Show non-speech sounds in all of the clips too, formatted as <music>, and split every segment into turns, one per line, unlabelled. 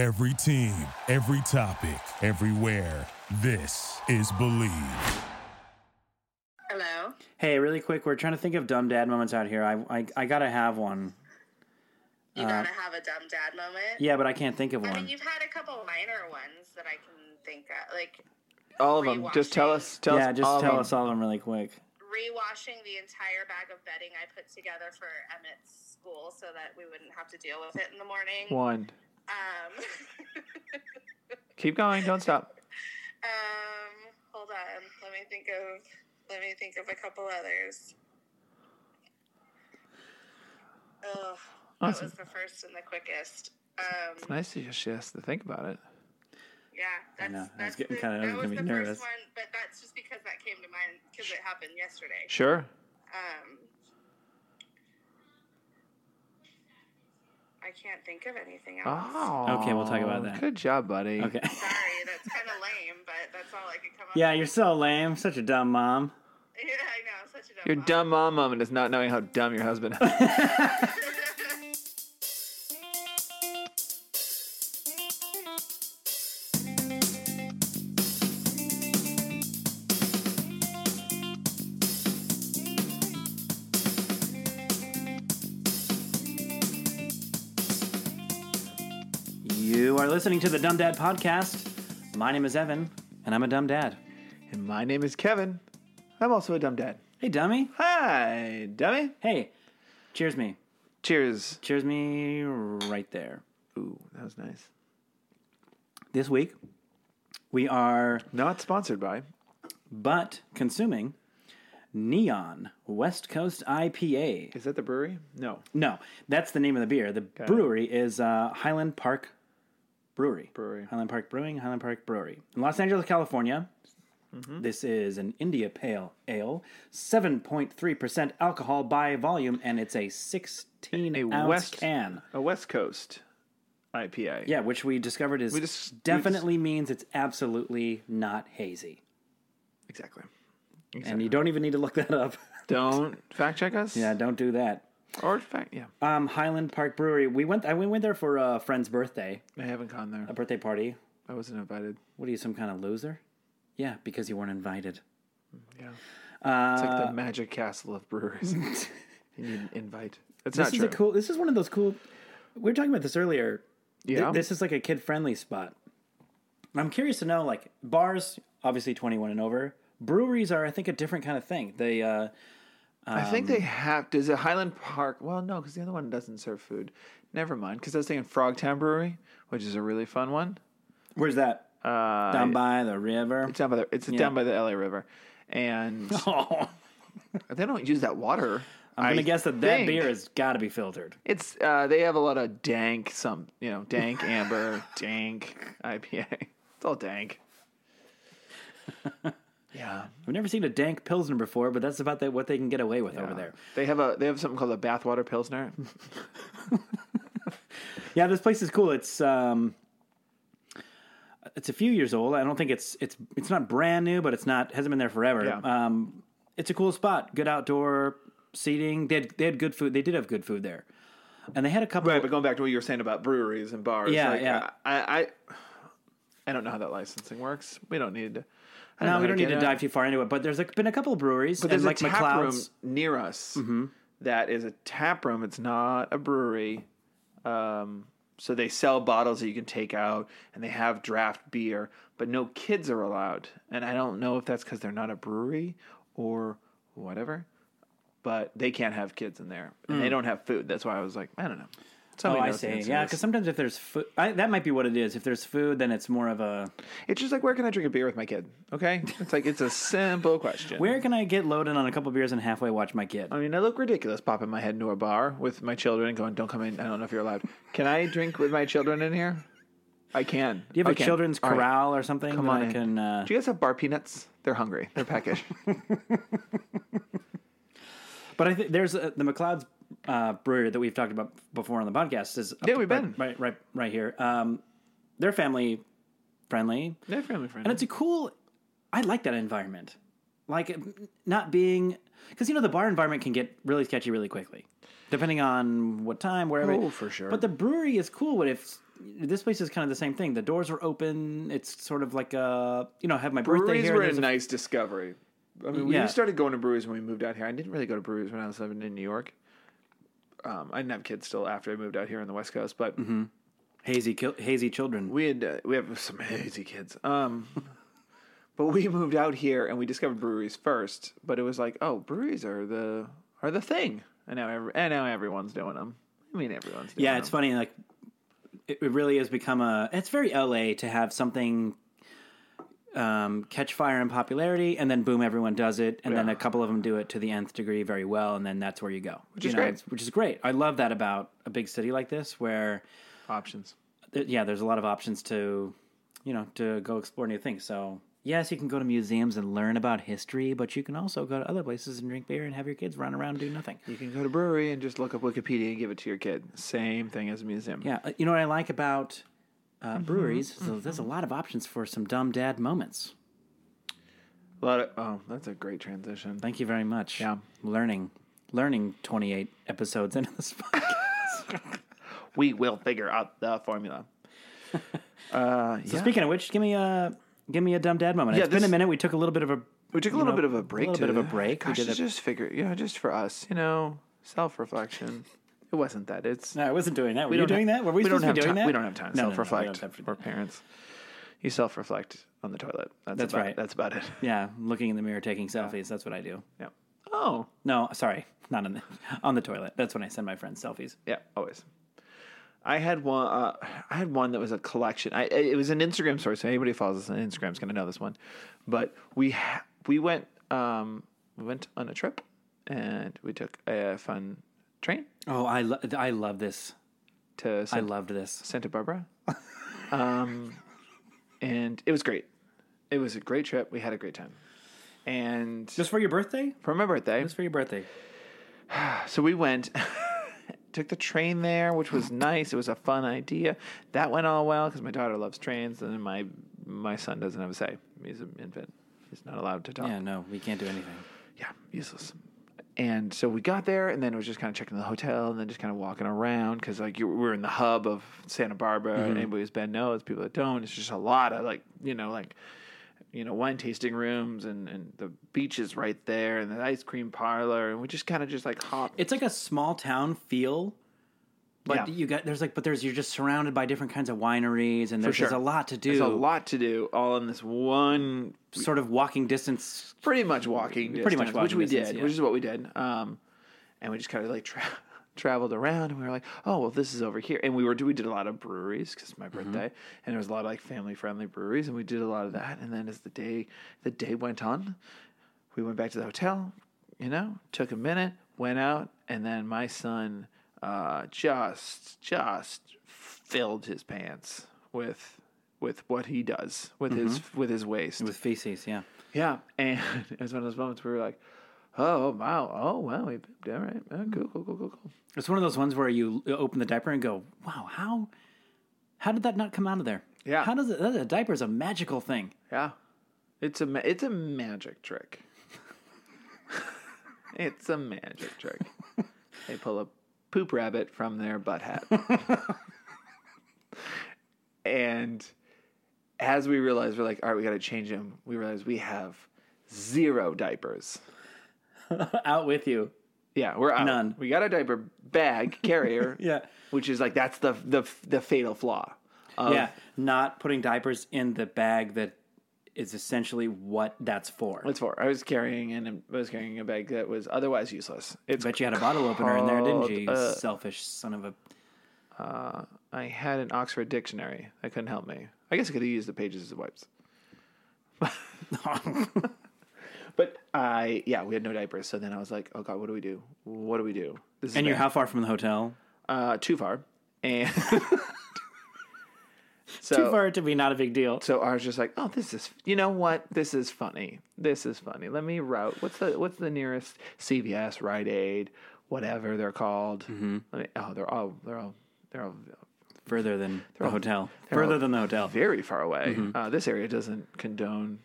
Every team, every topic, everywhere. This is Believe.
Hello.
Hey, really quick, we're trying to think of dumb dad moments out here. I I, I gotta have one.
You gotta uh, have a dumb dad moment.
Yeah, but I can't think of one.
I
one.
mean, you've had a couple minor ones that I can think of, like
All of them. Just tell us. Tell
yeah,
us.
just tell
of
us all of them really quick.
rewashing the entire bag of bedding I put together for Emmett's school so that we wouldn't have to deal with it in the morning.
One.
Um, <laughs>
Keep going. Don't stop.
um, hold on. Let me think of. Let me think of a couple others. Oh, that was the first and the quickest. Um,
It's nice to just she has to think about it.
Yeah, that's,
know. I was
that's
getting
the,
kinda- I was
that was
gonna
the
be nervous.
first one, but that's just because that came to mind because it happened yesterday.
Sure.
Um, I can't think of anything else.
Oh.
Okay, we'll talk about that.
Good job, buddy.
Okay.
Sorry, that's kind of lame, but that's all I could come up
yeah,
with.
you're so lame. Such a dumb mom. <laughs>
Yeah, I know. Such a dumb
Your
mom.
dumb mom moment is not knowing how dumb your husband is. <laughs>
listening to the Dumb Dad Podcast. My name is Evan, and I'm a dumb dad.
and my name is Kevin. I'm also a dumb dad.
Hey, dummy.
Hi, dummy.
Hey, cheers me.
Cheers.
Cheers me right there.
Ooh, that was nice.
This week, we are
Not sponsored by.
but consuming Neon West Coast IPA.
Is that the brewery? No.
No, that's the name of the beer. The brewery is uh, Highland Park Brewery.
Brewery.
Highland Park Brewing, Highland Park Brewery. In Los Angeles, California.
Mm-hmm.
This is an India Pale Ale, 7.3% alcohol by volume, and it's a 16
A
ounce
West-
can.
A West Coast IPA.
Yeah, which we discovered is
We just- we
definitely means it's absolutely not hazy.
Exactly.
And you don't even need to look that up. <laughs>
Don't fact check us.
yeah, don't do that.
Or fact, yeah.
Um, Highland Park Brewery. We went. I we went there for a friend's birthday,
I haven't gone there.
a birthday party.
I wasn't invited.
What are you, some kind of loser? Yeah, because you weren't invited.
Yeah.
Uh,
It's like the magic castle of breweries. <laughs> you need an invite. It's
this
not
is
true.
a cool. This is one of those cool. We were talking about this earlier. Th-
Yeah.
this is like a kid friendly spot. I'm curious to know, like bars, obviously 21 and over. Breweries are, I think, a different kind of thing. They, uh,
I think they have. Does it Highland Park? Well, no, because the other one doesn't serve food. Never mind. Because I was thinking Frogtown Brewery, which is a really fun one.
where's that?
Uh,
Down by the river.
it's down by the. It's down by the LA River, and <laughs>
Oh,
they don't use that water.
I'm gonna
I
guess that that beer has got to be filtered.
It's uh, they have a lot of dank, some you know, dank <laughs> amber, dank IPA. It's all dank. <laughs> yeah,
I've never seen a dank pilsner before, but that's about the, what they can get away with over there.
They have a they have something called a bathwater pilsner. <laughs>
Yeah, this place is cool. It's um, it's a few years old. I don't think it's it's it's not brand new, but it's not hasn't been there forever.
Yeah.
Um, it's a cool spot. Good outdoor seating. They had they had good food. They did have good food there, and they had a couple.
Right, but going back to what you were saying about breweries and bars,
Yeah,
like,
yeah.
I, I, I don't know how that licensing works. We don't need to. I
no, we don't need to
it.
dive too far into it. But there's like, been a couple of breweries,
But
and
there's
like
a tap room near us that is a tap room. It's not a brewery. Um, so they sell bottles that you can take out, and they have draft beer, but no kids are allowed. And I don't know if that's because they're not a brewery or whatever. But they can't have kids in there, and they don't have food. That's why I was like, I don't know.
Hmm. Oh, I see. Yeah, because sometimes if there's food, I, that might be what it is. If there's food, then it's more of a
It's just like where can I drink a beer with my kid? Okay, it's like it's a simple question.
where can I get loaded on a couple beers and halfway watch my kid?
I mean, I look ridiculous popping my head into a bar with my children and going, "Don't come in." I don't know if you're allowed. Can I drink with my children in here? I can.
Do you have
I
a
can.
children's
All right.
corral or something
Come on
I
in.
can? Uh,
Do you guys have bar peanuts? They're hungry. They're peckish. <laughs>
But I think there's a, the McLeod's uh, brewery that we've talked about before on the podcast. Is
Yeah, we've
right-
been.
right, right, right here. Um, they're family friendly,
They're family friendly.
and it's a cool. I like that environment, like not being because you know the bar environment can get really sketchy really quickly, depending on what time, wherever.
Oh, for sure.
But the brewery is cool. But if this place is kind of the same thing. The doors are open. It's sort of like a you know, I have my birthday
breweries
here.
were a
a-
nice discovery. I mean, we
Yeah.
started going to breweries when we moved out here. I didn't really go to breweries when I was living in New York. Um, I didn't have kids still after I moved out here on the West Coast, but
hazy kil- hazy children.
we had uh, we have some hazy kids. Um, <laughs> but we moved out here and we discovered breweries first. But it was like, oh, breweries are the are the thing, and now every, and now everyone's doing them. I mean, everyone's doing
Yeah,
them.
it's funny. Like it, it really has become a. It's very LA to have something um, catch fire in popularity, and then boom, everyone does it, and then a couple of them do it to the nth degree very well, and then that's where you go. Which
is great.
which is great. I love that about a big city like this, where
options.
th- yeah, there's a lot of options to, you know, to go explore new things. So yes, you can go to museums and learn about history, but you can also go to other places and drink beer and have your kids run around and do nothing.
You can go to brewery and just look up Wikipedia and give it to your kid. Same thing as a museum.
Yeah, uh, you know what I like about uh, breweries? So there's a lot of options for some dumb dad moments.
A lot of, oh, that's a great transition.
Thank you very much.
Yeah.
learning, learning 28 episodes into this. <laughs> podcast. <laughs>
We will figure out the formula. <laughs> uh,
So
yeah.
speaking of which, give me a give me a dumb dad moment.
Yeah,
it's been a minute. We took a little bit of a
we took a little
know,
bit of a break.
A little
to,
bit of a break.
Gosh,
we did
it's
a,
just figure, you know, just for us, you know, self reflection. It wasn't that. It's
no, I wasn't doing that. Were
we
you doing
have-
that? Were we,
don't
supposed to
have
be doing
time.
that?
We don't have time
No, no, no, we
self
don't
reflect.
have to do
We're parents. You self reflect on the toilet. That's,
That's
about,
right.
That's about it.
Yeah, looking in the mirror, taking selfies. That's what I do.
Yeah. Oh,
No, sorry, not on the <laughs> on the toilet. That's when I send my friends selfies.
Yeah, always. I had one. Uh, I had one that was a collection. I, it was an Instagram story, so anybody who follows us on Instagram is going to know this one. But we ha- we went um, we went on a trip, and we took a fun train
Oh, I lo- I love this.
to
I loved this.
Santa Barbara, <laughs> um, and it was great. It was a great trip. We had a great time, and
Just for your birthday?
for my birthday,
Just for your birthday. <sighs>
So we went, <laughs> took the train there, which was nice. It was a fun idea. That went all well because my daughter loves trains, and my my son doesn't have a say. He's an infant. He's not allowed to talk.
Yeah, no, we can't do anything.
Yeah, useless. And so we got there, and then it was just kind of checking the hotel, and then just kind of walking around because like you, we're in the hub of Santa Barbara.
Mm-hmm.
And anybody who's been knows, people that don't. It's just a lot of like you know like you know wine tasting rooms, and and the beach is right there, and the ice cream parlor, and we just kind of just like hop.
It's like a small town feel. But
Yeah.
you got there's like but there's you're just surrounded by different kinds of wineries and there's,
sure.
there's a lot to do.
There's a lot to do all in this one
sort of walking distance.
pretty much walking
Pretty much
distance, which we
distance,
did,
yeah.
which is what we did. Um, and we just kind of like tra- <laughs> traveled around, and we were like, "Oh, well, this is over here." And we were we did a lot of breweries because it's my
Mm-hmm.
birthday, and there was a lot of like family friendly breweries, and we did a lot of that. And then as the day the day went on, we went back to the hotel. You know, took a minute, went out, and then my son uh, just just filled his pants with with what he does with his with his waste.
Mm-hmm. With feces, yeah.
Yeah, and <laughs> it was one of those moments where we were like, "Oh wow, oh wow, we all right, oh, cool, cool, cool, cool, cool."
It's one of those ones where you open the diaper and go, "Wow, how how did that not come out of there?"
Yeah.
How does it? A diaper is a magical thing.
Yeah, it's a it's a magic trick. <laughs> it's a magic trick. they pull a poop rabbit from their butt hat, <laughs> and as we realized, we're like, "All right, we got to change him." We realized we have zero diapers. <laughs>
out with you.
Yeah, we're out.
None.
We got a diaper bag carrier. <laughs>
Yeah.
which is like that's the the the fatal flaw. Of,
yeah, not putting diapers in the bag that is essentially what that's for.
What's for? I was carrying and I was carrying a bag that was otherwise useless. It's
Bet you had a bottle opener in there, didn't you? you
uh,
selfish son of a.
I had an Oxford dictionary. That couldn't help me. I guess I could have used the pages as wipes. <laughs> But I yeah, we had no diapers. So then I was like, oh god, what do we do? What do we do? This is
And you're
bad.
how far from the hotel?
uh, too far. And <laughs> so,
Too far to be not a big deal.
So I was just like, oh, this is, you know what? This is funny. This is funny. Let me route. What's the what's the nearest CVS, Rite Aid, whatever they're called? Mm-hmm. Let me, oh, they're all they're all they're all
Further than the
all-
hotel. Further
all
than the hotel.
very far away. Uh, this area doesn't condone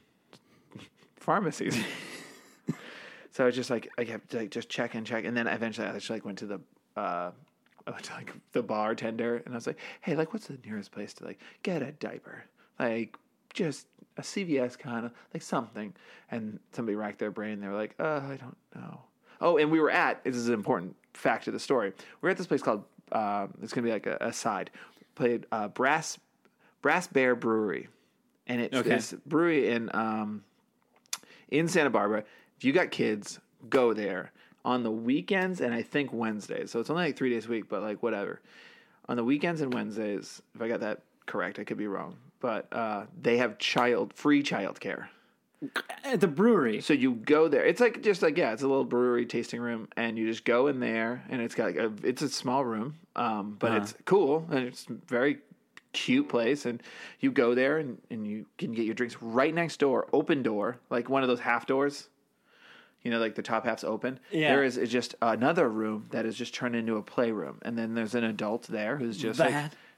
pharmacies. <laughs> so I was just like I kept like just check and check, and then eventually I just like went to the uh, <laughs> to like the bartender and I was like, hey, like, what's the nearest place to like get a diaper? Like, just a CVS kind of like something. And somebody racked their brain. They were like, uh, I don't know. Oh, and we were at this is an important fact of the story. We're at this place called uh, it's gonna be like a, a side. Played uh, Brass Brass Bear Brewery, and it's
Okay.
this brewery in um, in Santa Barbara. If you got kids, go there on the weekends and I think Wednesdays. So it's only like three days a week, but like whatever. On the weekends and Wednesdays, if I got that correct, I could be wrong, but uh, they have child free childcare.
At the brewery.
So you go there. It's like just like yeah, it's a little brewery tasting room, and you just go in there, and it's got like a it's a small room, um, but it's cool and it's very cute place, and you go there and and you can get your drinks right next door, open door, like one of those half doors. You know, like the top half's open.
Yeah.
There is just another room that is just turned into a playroom, and then there's an adult there who's just like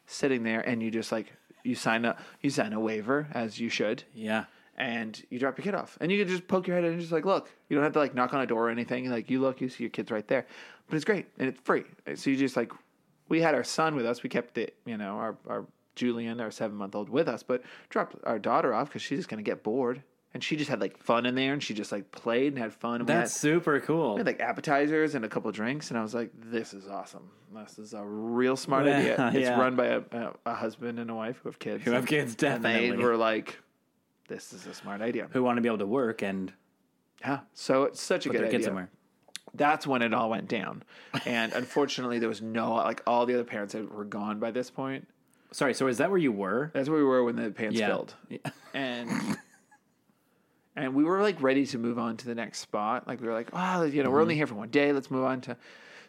sitting there, and you just like you sign up, you sign a waiver as you should
Yeah.
and you drop your kid off, and you can just poke your head in and just like look. You don't have to like knock on a door or anything. Like you look, you see your kids right there, but it's great and it's free. So you just like we had our son with us. We kept it, you know, our our Julian, our seven month old, with us, but dropped our daughter off because she's just gonna get bored, and she just had like fun in there, and she just like played and had fun. And
That's
had-
super cool.
we had like appetizers and a couple drinks, and I was like, "This is awesome. This is a real smart
Yeah,
idea." <laughs> It's
yeah.
run by a, a, a husband and a wife who have kids.
Who have kids, definitely.
And they were like, "This is a smart idea."
Who want to be able to work and
Yeah. So it's such a good idea.
kids somewhere.
That's when it all went down, and unfortunately, there was no like all the other parents had, were gone by this point.
Sorry, so is that where you were?
That's where we were when the pants
Yeah.
filled,
Yeah.
and <laughs> and we were like ready to move on to the next spot. Like we were like, oh, you know, we're
Mm-hmm.
only here for one day. Let's move on to.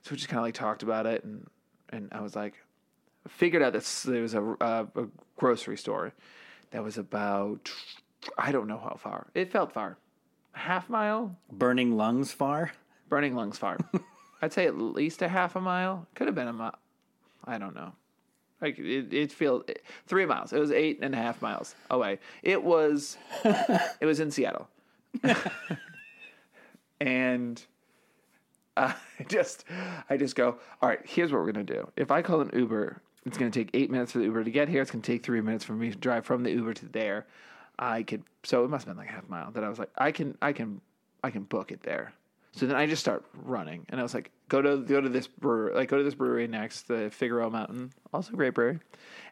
So we just kind of like talked about it, and and I was like, figured out that there was a, a, a grocery store that was about I don't know how far. It felt far, half mile,
Burning lungs far?
Burning Lungs far. <laughs> I'd say at least a half a mile. Could have been a mile. I don't know. Like it, it feels three miles. It was eight and a half miles away. It was. <laughs> it was in Seattle, <laughs> and uh, I just, I just go. All right, here's what we're gonna do. If I call an Uber, it's gonna take eight minutes for the Uber to get here. It's gonna take three minutes for me to drive from the Uber to there. I could. So it must have been like a half mile. That I was like, I can, I can, I can book it there. So then I just start running, and I was like, go to go to this brewery, like go to this brewery next, the Figueroa Mountain, also great brewery,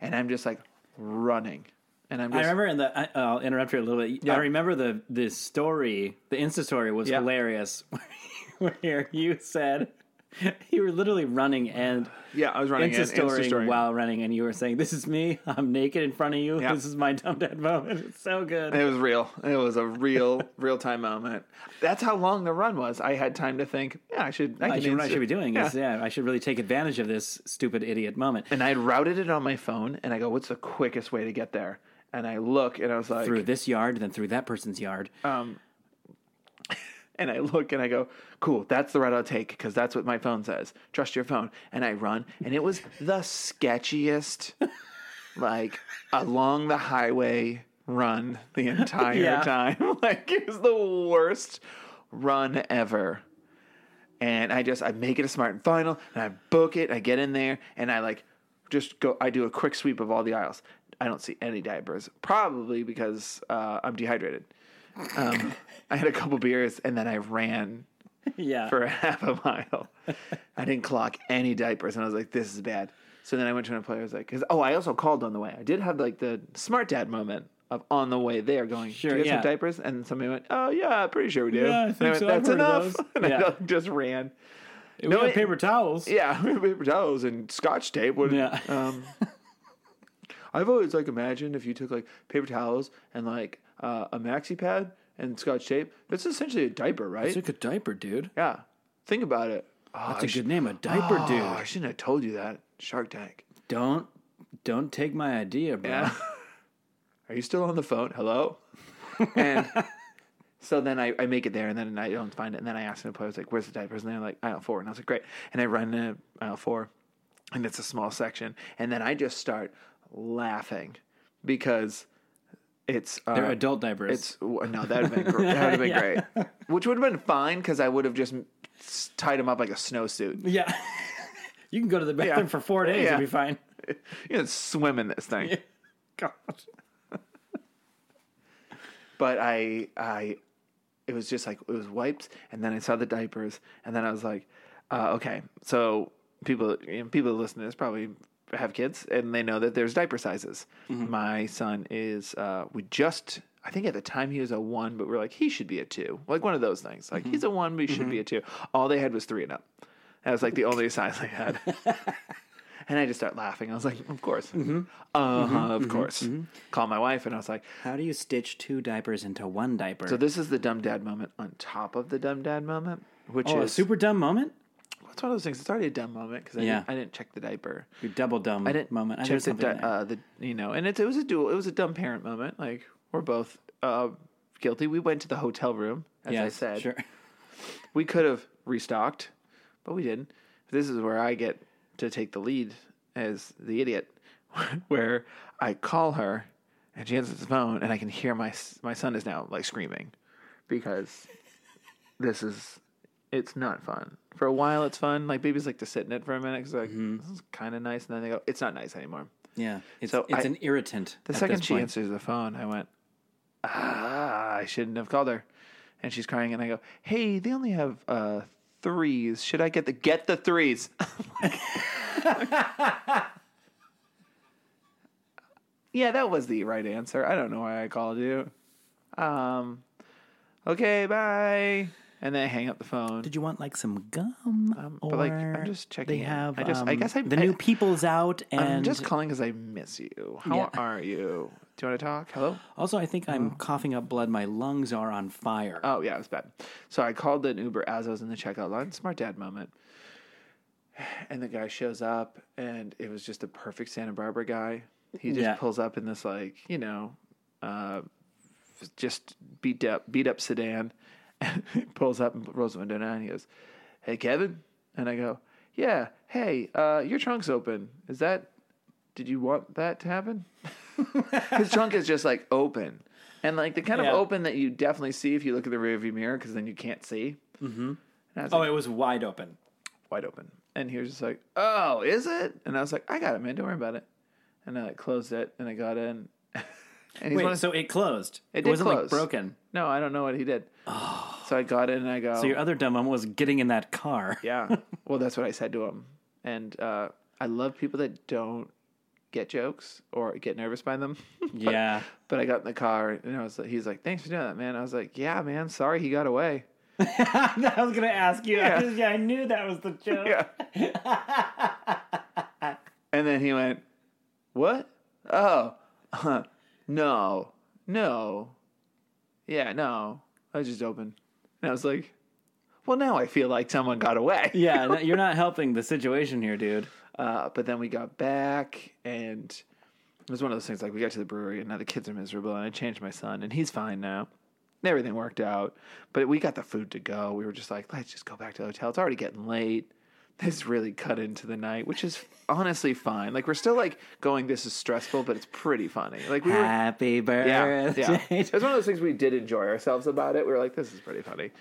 and I'm just like running, and I'm just
I remember in the. I, I'll interrupt you a little bit.
Yeah.
I remember the the story. The Insta story was
Yeah.
hilarious, <laughs> where you said <laughs> you were literally running and
yeah, I was running
storying
Insta-storying.
while running, and you were saying, "This is me. I'm naked in front of you.
Yeah.
This is my dumb dad moment. <laughs> It's so good."
It was real. It was a real, <laughs> real time moment. That's how long the run was. I had time to think. Yeah, I should. I,
I should, what I should be doing
Yeah.
is, yeah, I should really take advantage of this stupid idiot moment.
And I routed it on my phone, and I go, "What's the quickest way to get there?" And I look, and I was like,
Through this yard, then through that person's yard.
Um, And I look and I go, cool, that's the route I'll take because that's what my phone says. Trust your phone. And I run, and it was the sketchiest, <laughs> like along the highway run the entire
Yeah.
time. <laughs> like it was the worst run ever. And I just I make it a smart and final, and I book it. I get in there, and I like just go. I do a quick sweep of all the aisles. I don't see any diapers, probably because uh, I'm dehydrated. Um, I had a couple beers, and then I ran
yeah.
for a <laughs> half a mile. I didn't clock any diapers, and I was like, "This is bad." So then I went to an employer. I was like, "Cause oh, I also called on the way. I did have like the smart dad moment of on the way there, going,
Sure,
"Do you get
yeah.
some diapers?" And somebody went, "Oh yeah, pretty sure we do."
Yeah, I
And
think
went,
so.
That's enough. <laughs> And
Yeah.
I just ran.
we
no,
have
it-
paper towels.
Yeah, <laughs> paper towels and scotch tape. Would,
Yeah.
Um, I've always like imagined if you took like paper towels and like uh, a maxi pad and scotch tape. That's essentially a diaper, right?
It's like a diaper, dude.
yeah. Think about it. Oh,
That's
I
a good name, a diaper
Oh,
dude.
I shouldn't have told you that. Shark Tank.
Don't don't take my idea, bro.
Yeah. <laughs> Are you still on the phone? Hello? <laughs> And so then I, I make it there and then I don't find it. And then I ask the employer, I was like, where's the diapers? And they're like, aisle four. And I was like, great. And I run to aisle four and it's a small section. And then I just start laughing because it's. Uh,
They're adult diapers.
It's no, that would have been great. <laughs> That would have been
Yeah.
great. Which would have been fine because I would have just tied them up like a snowsuit.
yeah. <laughs> You can go to the bathroom
Yeah.
for four days
Yeah.
and be fine. <laughs>
You can swim in this thing.
God.
But I, I, it was just like it was wipes, and then I saw the diapers, and then I was like, uh, okay, so people, you know, people who listen to this probably have kids, and they know that there's diaper sizes. Mm-hmm. My son is, uh, we just. I think at the time he was a one, but we're like he should be a two, like one of those things. Like mm-hmm. he's a one, but he should be a mm-hmm. two. All they had was three and up. That was like the only size they had. <laughs> And I just start laughing. I was like, "Of course, uh of course." Call my wife, and I was like,
How do you stitch two diapers into one diaper?
So this is the dumb dad moment on top of the dumb dad moment, which
oh, a
is
super dumb moment?
It's one of those things. It's already a dumb moment because I,
Yeah.
didn't, I didn't check the diaper.
Your double dumb
I didn't
moment. I
check the, di- uh, the you know, and it, it was a dual. It was a dumb parent moment. Like we're both uh, guilty. We went to the hotel room, as I said.
Sure.
We could have restocked, but we didn't. This is where I get to take the lead as the idiot, <laughs> where I call her and she answers the phone, and I can hear my s- my son is now like screaming because this is it's not fun. For a while, it's fun. Like babies like to sit in it for a minute because like
Mm-hmm.
this is kind of nice, and then they go, it's not nice anymore.
Yeah. It's,
So
it's
I-
an irritant.
The second she
point.
answers the phone, I went, ah, I shouldn't have called her. And she's crying, and I go, hey, they only have uh, threes. Should I get the get the threes? <laughs> yeah, that was the right answer. I don't know why I called you. Um, okay, bye. And then I hang up the phone.
Did you want like some gum?
Um, but, like, I'm just checking
They
in.
have.
I just- I
um,
guess I-
the
I-
new People's out, and
I'm just calling because I miss you. How
Yeah.
are you? Do you want to talk? Hello?
also I think I'm coughing up blood. My lungs are on fire.
Oh yeah, it was bad. So I called an Uber as I was in the checkout line. Smart dad moment. And the guy shows up, and it was just a perfect Santa Barbara guy. He just
Yeah.
pulls up in this like you know, uh, just beat up beat up sedan. He <laughs> pulls up and rolls the window down. And he goes, "Hey Kevin," and I go, "Yeah, hey, uh, your trunk's open. Is that? Did you want that to happen?" <laughs> His trunk is just like open, and like the kind
Yeah.
of open that you definitely see if you look at the rearview mirror, because then you can't see. Mm-hmm. And I was
oh,
like,
it was wide open.
wide open, and he was just like, "Oh, is it?" And I was like, "I got it, man. Don't worry about it." And I like closed it, and I got in. <laughs> and he's
Wait, so it closed.
It
It, wasn't like broken.
No, I don't know what he did. So I got in, and I go,
So your other dumb moment was getting in that car.
Yeah. <laughs> Well, that's what I said to him. And uh, I love people that don't get jokes or get nervous by them. <laughs>
Yeah.
But I got in the car and I was like, he's like, thanks for doing that, man. I was like, yeah, man. Sorry he got away. <laughs>
I was gonna ask you.
Yeah.
I, just- yeah, I knew that was the joke.
Yeah. and then he went, what? Oh, no, no. Yeah, no. I was just open. And I was like, well, now I feel like someone got away. <laughs>
Yeah, <laughs> no, you're not helping the situation here, dude.
Uh, but then we got back, and it was one of those things like we got to the brewery, and now the kids are miserable, and I changed my son, and he's fine now. Everything worked out, but we got the food to go. We were just like, let's just go back to the hotel. It's already getting late. This really cut into the night, which is honestly fine. Like we're still like going. This is stressful, but it's pretty funny. Like we were,
Happy birthday.
yeah. It was one of those things we did enjoy ourselves about it. We were like, this is pretty funny,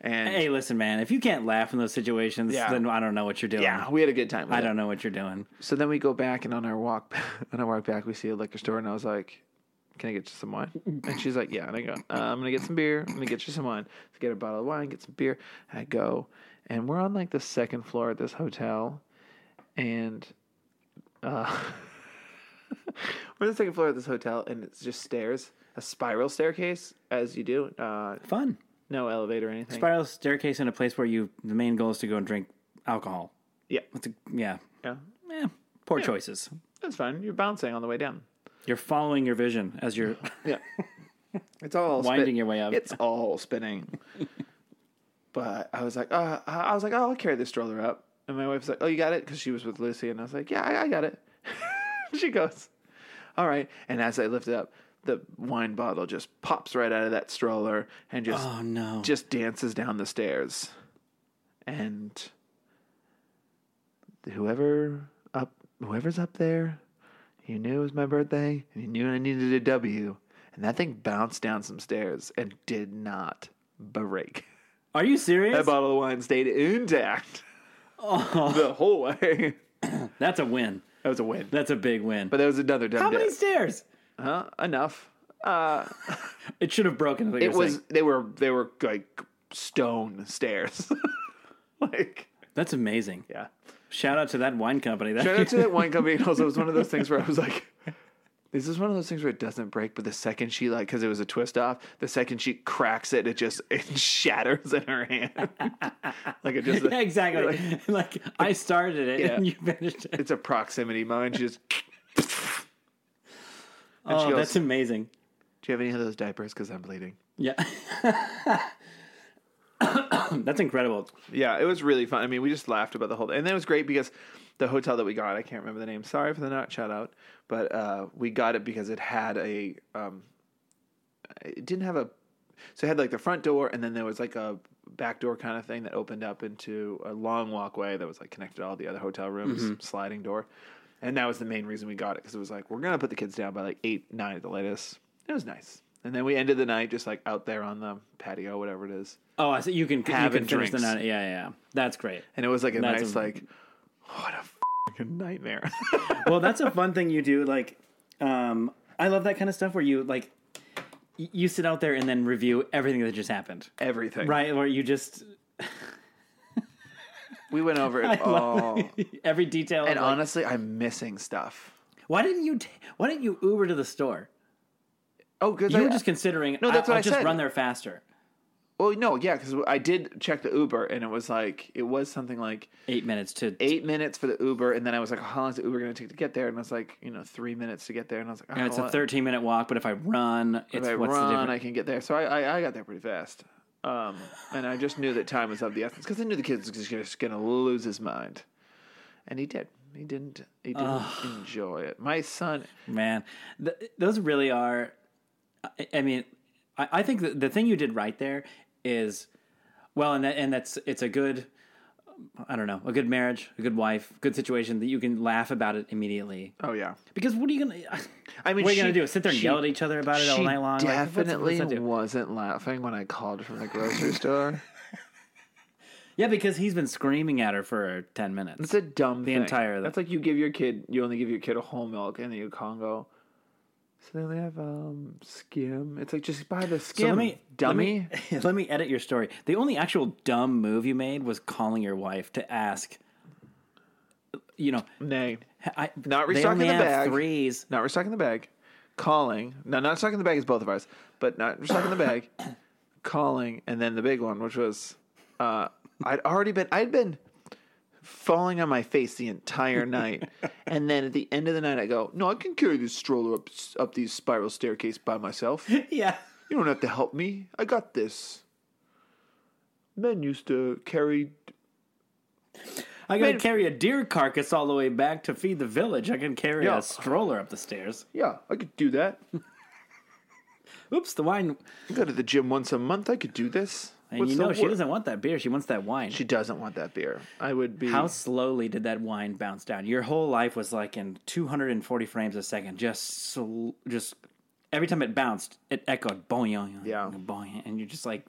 and
Hey, listen, man. If you can't laugh in those situations,
Yeah.
then I don't know what you're doing.
yeah, we had a good time. With
I
it.
don't know what you're doing.
So then we go back, and on our walk, <laughs> on our walk back, we see a liquor store, and I was like, "Can I get you some wine?" And she's like, "Yeah." And I go, uh, "I'm gonna get some beer. I'm gonna get you some wine. So get a bottle of wine, get some beer." And I go, and we're on like the second floor at this hotel, and uh, <laughs> we're on the second floor of this hotel, and it's just stairs, a spiral staircase, as you do. Uh,
Fun.
no elevator or anything.
Spiral staircase in a place where you the main goal is to go and drink alcohol.
yeah,
yeah.
yeah,
Eh, poor choices.
that's fine. You're bouncing on the way down.
You're following your vision as you're <laughs>
Yeah. It's all <laughs>
winding
spin-
your way up.
It's all spinning. But I was like, uh, I was like, oh, I'll carry this stroller up. And my wife's like, oh, you got it? Because she was with Lucy. And I was like, yeah, I, I got it. <laughs> she goes, all right. And as I lift it up, the wine bottle just pops right out of that stroller and just
oh no.
just dances down the stairs. And whoever up whoever's up there, you knew it was my birthday and you knew I needed a W. And that thing bounced down some stairs and did not break. <laughs>
Are you serious?
That bottle of wine stayed intact
oh,
the whole way. <clears throat>
That's a win.
That was a win.
That's a big win.
But that was another dumb
How many stairs?
Huh? Enough. Uh, <laughs>
It should have broken.
it was.
saying.
They were. They were like stone stairs. <laughs> like
That's amazing.
yeah.
Shout out to that wine company. That
Shout out to that <laughs> wine company. And also, it was one of those things where I was like, "This is one of those things where it doesn't break, but the second she like, because it was a twist off, the second she cracks it, it just <laughs> it shatters in her hand. <laughs> like it just
yeah, <laughs> exactly. Like, I started it
Yeah.
and you finished it.
it's a proximity mine. She just.
Oh,
she goes,
that's amazing.
Do you have any of those diapers? Because I'm bleeding.
Yeah. <coughs> that's incredible.
Yeah, it was really fun. I mean, we just laughed about the whole thing. And then it was great because the hotel that we got, I can't remember the name. Sorry for the not shout out. But uh, we got it because it had a. Um, it didn't have a. So it had like the front door, and then there was like a back door kind of thing that opened up into a long walkway that was like connected to all the other hotel rooms, sliding door. And that was the main reason we got it because it was like, we're going to put the kids down by like eight, nine at the latest. It was nice. And then we ended the night just like out there on the patio, whatever it is.
Oh, I see. You can you can finish the
drinks.
night. Yeah, yeah, yeah. That's great.
And it was like a
That's
nice,
a-
like, what a fucking nightmare. <laughs>
well, that's a fun thing you do. Like, um, I love that kind of stuff where you like y- you sit out there and then review everything that just happened.
Everything.
Right, where you just <laughs>
We went over it <laughs> all.
every detail. of,
And
like-
honestly, I'm missing stuff.
why didn't you? T- why didn't you Uber to the store?
Oh, because
You
I
were just considering.
No, that's
I,
what
I'll
I
just
said.
run there faster.
Well, no, yeah, because I did check the Uber, and it was like it was something like
Eight minutes to.
eight minutes for the Uber, and then I was like, how long is the Uber going to take to get there? And I was like, you know, three minutes to get there, and I was like,
And
oh,
it's a
well,
13 minute walk, but if I run,
If
it's
I
what's the
run,
difference?
I can get there. So I, I, I got there pretty fast. Um, and I just knew that time was of the essence because I knew the kid was just going to lose his mind, and he did. He didn't. He didn't enjoy it. My son.
Man, th- those really are. I, I mean, I, think the thing you did right there is, well, and that, and that's it's a good, I don't know, a good marriage, a good wife, good situation that you can laugh about it immediately.
Oh yeah.
Because what are you gonna?
I mean,
what are you
she-
gonna do? Sit there and
she-
yell at each other about it all night long? Like, what's- what's
definitely wasn't laughing when I called from the grocery <laughs> store.
Yeah, because he's been screaming at her for ten minutes.
It's a dumb
The
thing.
entire-
That's like you give your kid, you only give your kid a whole milk, and then you Congo. So they have um skim. It's like just buy the skim,
So let me,
dummy.
Let <laughs> me, let me edit your story. The only actual dumb move you made was calling your wife to ask. You know,
Nay,
I,
Not
they
restocking
only
the
have
bag.
threes.
not restocking the bag. Calling. No, not restocking the bag is both of ours, but not restocking the bag. <coughs> Calling, and then the big one, which was, uh, I'd already been, I'd been falling on my face the entire <laughs> night, and then at the end of the night, I go, no, I can carry this stroller up up these spiral staircase by myself. <laughs>
Yeah,
You don't have to help me. I got this. Men used to carry.
I gotta
Man-
carry a deer carcass all the way back to feed the village. I can carry
Yeah.
a stroller up the stairs.
Yeah, I could do that. <laughs>
Oops, the wine.
I go to the gym once a month. I could do this.
And
What's
you know she doesn't want that beer. She wants that wine.
She doesn't want that beer. I would be.
How slowly did that wine bounce down? Your whole life was like in 240 frames a second. Just, sl- just every time it bounced, it echoed boing,
Yeah.
boing, and you're just like,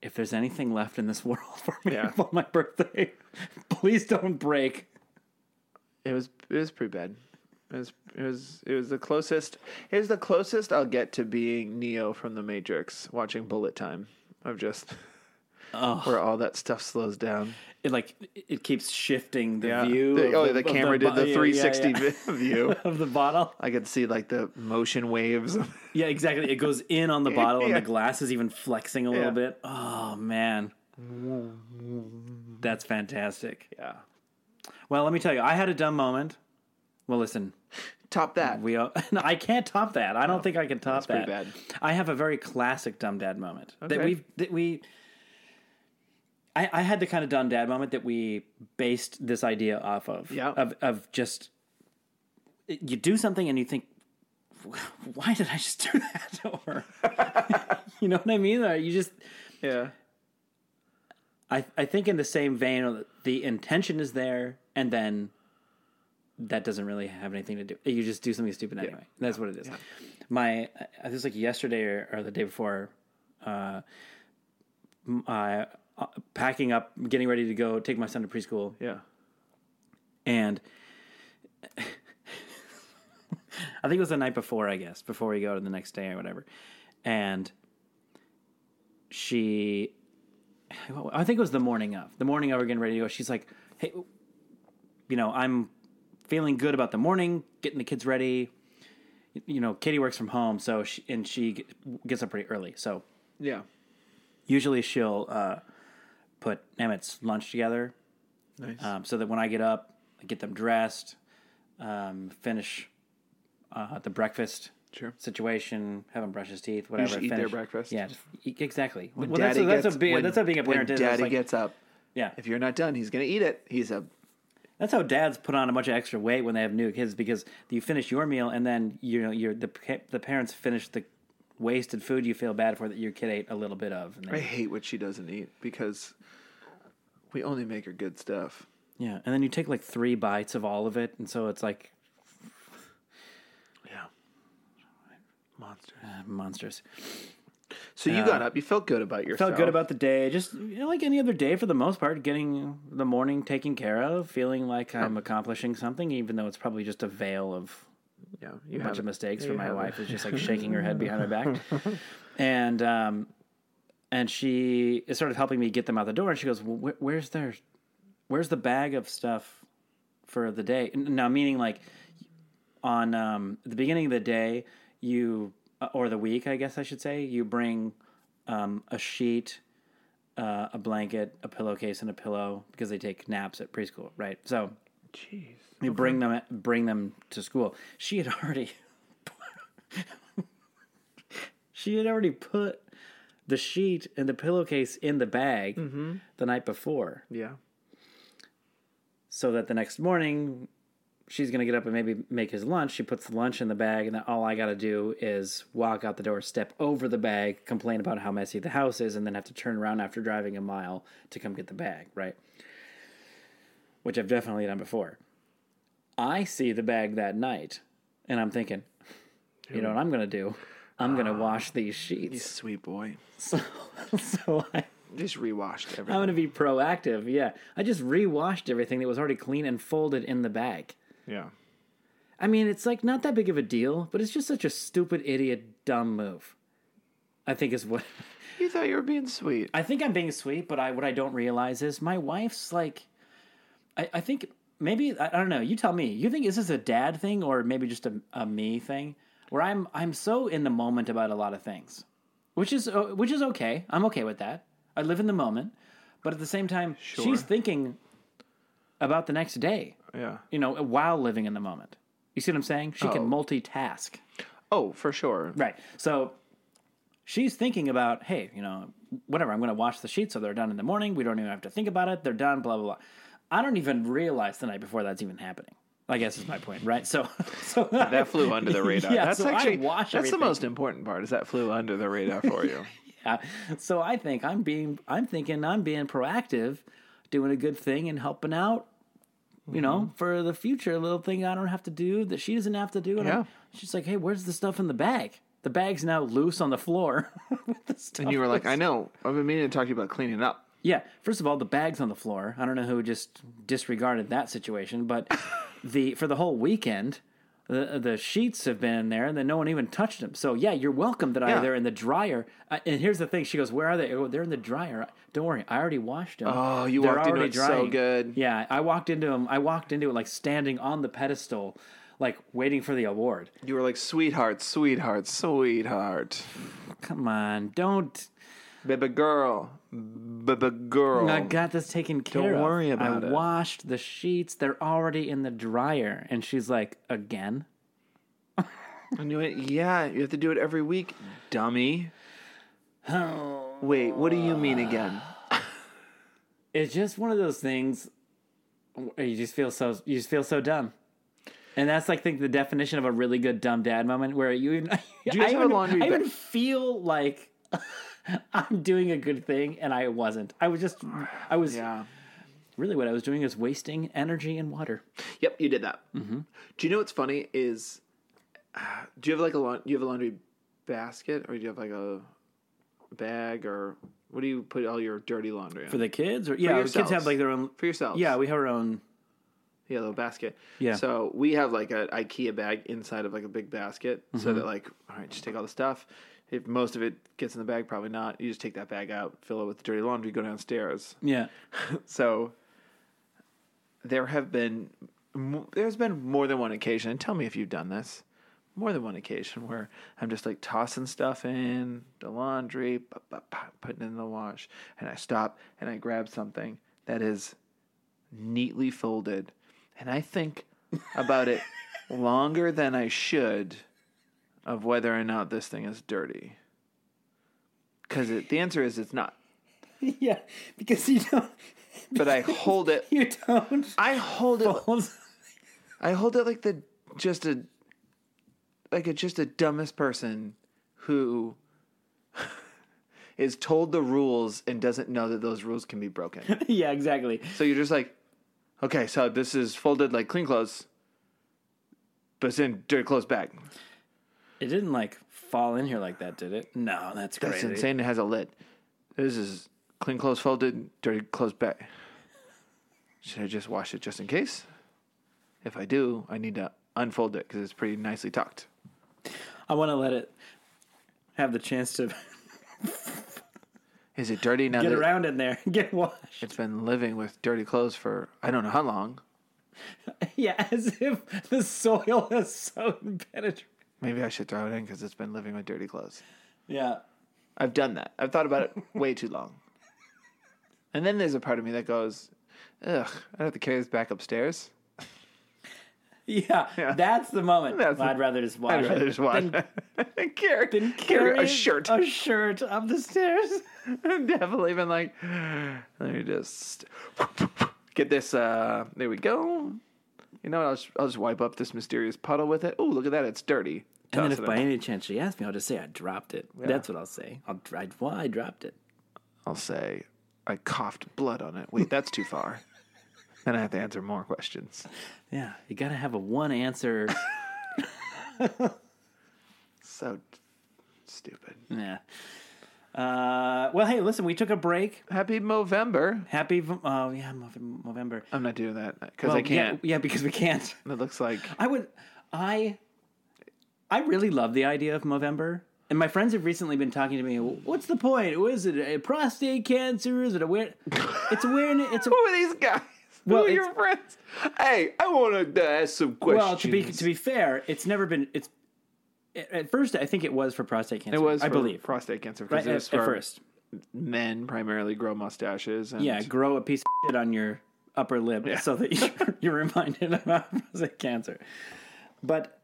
if there's anything left in this <laughs> world for me
Yeah. <laughs>
for my birthday, <laughs> please don't break.
It was. It was pretty bad. It was. It was. It was the closest. It was the closest I'll get to being Neo from the Matrix, watching Bullet Time. Of just
Oh.
where all that stuff slows down.
It like it keeps shifting the
Yeah.
view.
The- oh,
the,
the camera
bo-
did the 360
yeah, yeah. <laughs>
view. <laughs>
of the bottle.
I could see like the motion waves. <laughs>
Yeah, exactly. It goes in on the bottle, and the glass is even flexing a little bit. Oh man, that's fantastic.
yeah.
Well, let me tell you, I had a dumb moment. Well, listen,
Top that.
we all, <laughs> no, I can't top that. I don't think I can top
pretty
that.
bad.
I have a very classic dumb dad moment that we've that we. I, I had the kind of dumb dad moment that we based this idea off of.
Yeah.
Of of just you do something and you think, why did I just do that? <laughs> Or <laughs> you know what I mean? Or you just
Yeah.
I, I think in the same vein, the intention is there, and then that doesn't really have anything to do. You just do something stupid anyway. That's what it is. My I was like yesterday or, or the day before, uh, uh, packing up, getting ready to go take my son to preschool,
Yeah.
and <laughs> I think it was the night before, I guess, before we go to the next day or whatever. And she, I think it was the morning of, the morning of, we're getting ready to go. She's like, hey, you know, I'm feeling good about the morning, getting the kids ready. You know, Katie works from home, so she, and she gets up pretty early. So
Yeah.
usually she'll uh, put Emmett's lunch together
Nice.
um, so that when I get up, I get them dressed, um, finish uh, the breakfast
Sure.
situation, have him brush his teeth, whatever.
just eat their breakfast?
Yeah, just exactly.
When
well, that's,
daddy
that's,
gets,
what being,
when-
that's what being a
when
parent is.
Daddy
like-
gets up.
yeah,
If you're not done, he's gonna eat it. He's a
that's how dads put on a bunch of extra weight when they have new kids because you finish your meal and then you know you're the the parents finish the wasted food you feel bad for that your kid ate a little bit of. And
I hate what she doesn't eat because we only make her good stuff.
yeah, and then you take like three bites of all of it, and so it's like
Yeah. Monster.
uh, monsters.
So you got up. You felt good about yourself.
felt good about the day just you know, like any other day for the most part getting the morning taken care of feeling like i'm accomplishing something even though it's probably just a veil of
Yeah. You
a bunch of mistakes for my wife is just like shaking her head <laughs> behind my back and um and she is sort of helping me get them out the door and she goes well, wh- where's their where's the bag of stuff for the day now meaning like on um, the beginning of the day you uh, or the week i guess i should say you bring um, a sheet uh, a blanket a pillowcase and a pillow because they take naps at preschool right so
Jeez.
you bring them bring them to school she had already <laughs> she had already put the sheet and the pillowcase in the bag the night before
Yeah.
so that the next morning she's going to get up and maybe make his lunch. She puts the lunch in the bag and then all i got to do is walk out the door step over the bag complain about how messy the house is and then have to turn around after driving a mile to come get the bag right? Which i've definitely done before. I see the bag that night and i'm thinking you know what i'm going to do? I'm going to ah, wash these
You
sheets
sweet boy. <laughs>
so, so I,
Just rewashed everything.
i'm going to be proactive yeah. I just re-washed everything that was already clean and folded in the bag
yeah.
I mean, it's like not that big of a deal, but it's just such a stupid, idiot, dumb move. I think is what
You thought you were being sweet.
I think I'm being sweet, but I what I don't realize is my wife's like, I, I think maybe I, I don't know. You tell me. You think is this a dad thing or maybe just a, a me thing? Where I'm I'm so in the moment about a lot of things, which is uh, which is okay. I'm okay with that. I live in the moment, but at the same time, she's thinking about the next day
Yeah.
you know, while living in the moment. You see what I'm saying? She can
Oh.
multitask.
Oh, for sure.
Right. So she's thinking about, hey, you know, whatever, I'm going to wash the sheets so they're done in the morning. We don't even have to think about it. They're done, blah, blah, blah. I don't even realize the night before that's even happening. I guess is my point, right? So, <laughs> so
That flew under the radar. <laughs>
Yeah,
that's
so I
actually
wash
that's the most important part. Is that flew under the radar for you? <laughs>
Yeah. So I think I'm being, I'm thinking I'm being proactive, doing a good thing and helping out. You know,
Mm-hmm.
for the future, a little thing I don't have to do that she doesn't have to do. And I'm-
Yeah.
she's like, "Hey, where's the stuff in the bag? The bag's now loose on the floor." <laughs> with the stuff
and you were like,
loose."
I know. I've been meaning to talk to you about cleaning it up.
Yeah. First of all, the bag's on the floor. I don't know who just disregarded that situation, but <laughs> the for the whole weekend, the the sheets have been in there, and then no one even touched them. So yeah, you're welcome that I they're in the dryer. Uh, and here's the thing: she goes, "Where are they? I go, they're in the dryer. Don't worry, I already washed them.
Oh, you
They're
walked into it so good.
Yeah, I walked into them. I walked into it like standing on the pedestal, like waiting for the award.
You were like, sweetheart, sweetheart, sweetheart,
Come on, don't.
Baby girl, baby girl.
I got this taken care of.
Don't worry about
I
it.
washed the sheets. They're already in the dryer. And she's like, again?
And you went, yeah, you have to do it every week, dummy. Oh. <sighs> Wait, what do you mean again?
It's just one of those things where you just feel so you just feel so dumb. And that's like I think the definition of a really good dumb dad moment where you even <laughs>
you
I even,
laundry
I even feel like <laughs> <laughs> I'm doing a good thing and I wasn't. I was just I was
Yeah.
really what I was doing is wasting energy and water.
Yep, you did that. Mm-hmm. Do you know what's funny is, uh, do you have like a laun- you have a laundry basket or do you have like a bag or what do you put all your dirty laundry in?
For the kids or yeah, the kids have like their own
For yourselves.
Yeah, we have our own
Yeah, little basket.
Yeah.
So we have like an IKEA bag inside of like a big basket, so
Mm-hmm.
that like, all right, just take all the stuff. If most of it gets in the bag, probably not. You just take that bag out, fill it with dirty laundry, go downstairs.
Yeah. <laughs>
So there have been there's been more than one occasion. And tell me if you've done this. More than one occasion where I'm just like tossing stuff in the laundry, putting it in the wash, and I stop and I grab something that is neatly folded, and I think about it <laughs> longer than I should of whether or not this thing is dirty. Because the answer is it's not. <laughs>
yeah. Because you don't. <laughs>
But I hold it. <laughs>
You don't.
I hold it.
fold-
I hold it like the just a like a just a dumbest person who is told the rules and doesn't know that those rules can be broken.
yeah. Exactly.
so you're just like, okay, so this is folded like clean clothes, but it's in dirty clothes bag.
It didn't like fall in here like that, did it? No, that's great.
That's
crazy.
insane. It has a lid. This is clean clothes folded, dirty clothes back. Should I just wash it just in case? If I do, I need to unfold it because it's pretty nicely tucked.
I want to let it have the chance to
Is it dirty now
get
that
around in there, get washed.
it's been living with dirty clothes for I don't know how long? <laughs>
Yeah, as if the soil is so penetrating.
Maybe I should throw it in because it's been living with dirty clothes.
Yeah.
I've done that. I've thought about it <laughs> way too long. And then there's a part of me that goes, ugh, I have to carry this back upstairs.
Yeah, <laughs> that's the moment.
That's
I'd rather just wash
I'd rather
it
just watch
than,
it. carry,
than
carry a shirt.
a shirt up the stairs. <laughs>
I've definitely been like, let me just get this. Uh, there we go. You know, what, I'll just, I'll just wipe up this mysterious puddle with it. Oh, look at that! It's dirty.
And then
Toss
if
it
by
in.
any chance she asks me, I'll just say I dropped it. That's what I'll say. I'll I, well, I dropped it.
I'll say I coughed blood on it. Wait, that's too far. <laughs> then I have to answer more questions.
Yeah, you got to have a one answer. <laughs> <laughs>
So stupid.
yeah. Uh, well, hey, listen, we took a break.
Happy Movember.
Happy, oh yeah, Mov- November.
I'm not doing that because
Well,
I can't.
Yeah, yeah, because we can't.
It looks like
I would, I, I really love the idea of Movember. And my friends have recently been talking to me. What's the point? Is it a prostate cancer? Is it aware? It's awareness. It's a, <laughs>
who are these guys?
Well,
who are
it's-
your friends? Hey, I want to ask some questions.
well, to be to be fair, it's never been. It's at first I think it was for prostate cancer.
it was
I believe
prostate cancer
right at,
was
at
for
first.
men primarily grow mustaches. And
Yeah, grow a piece of shit on your upper lip so that you're, <laughs> you're reminded about prostate cancer. But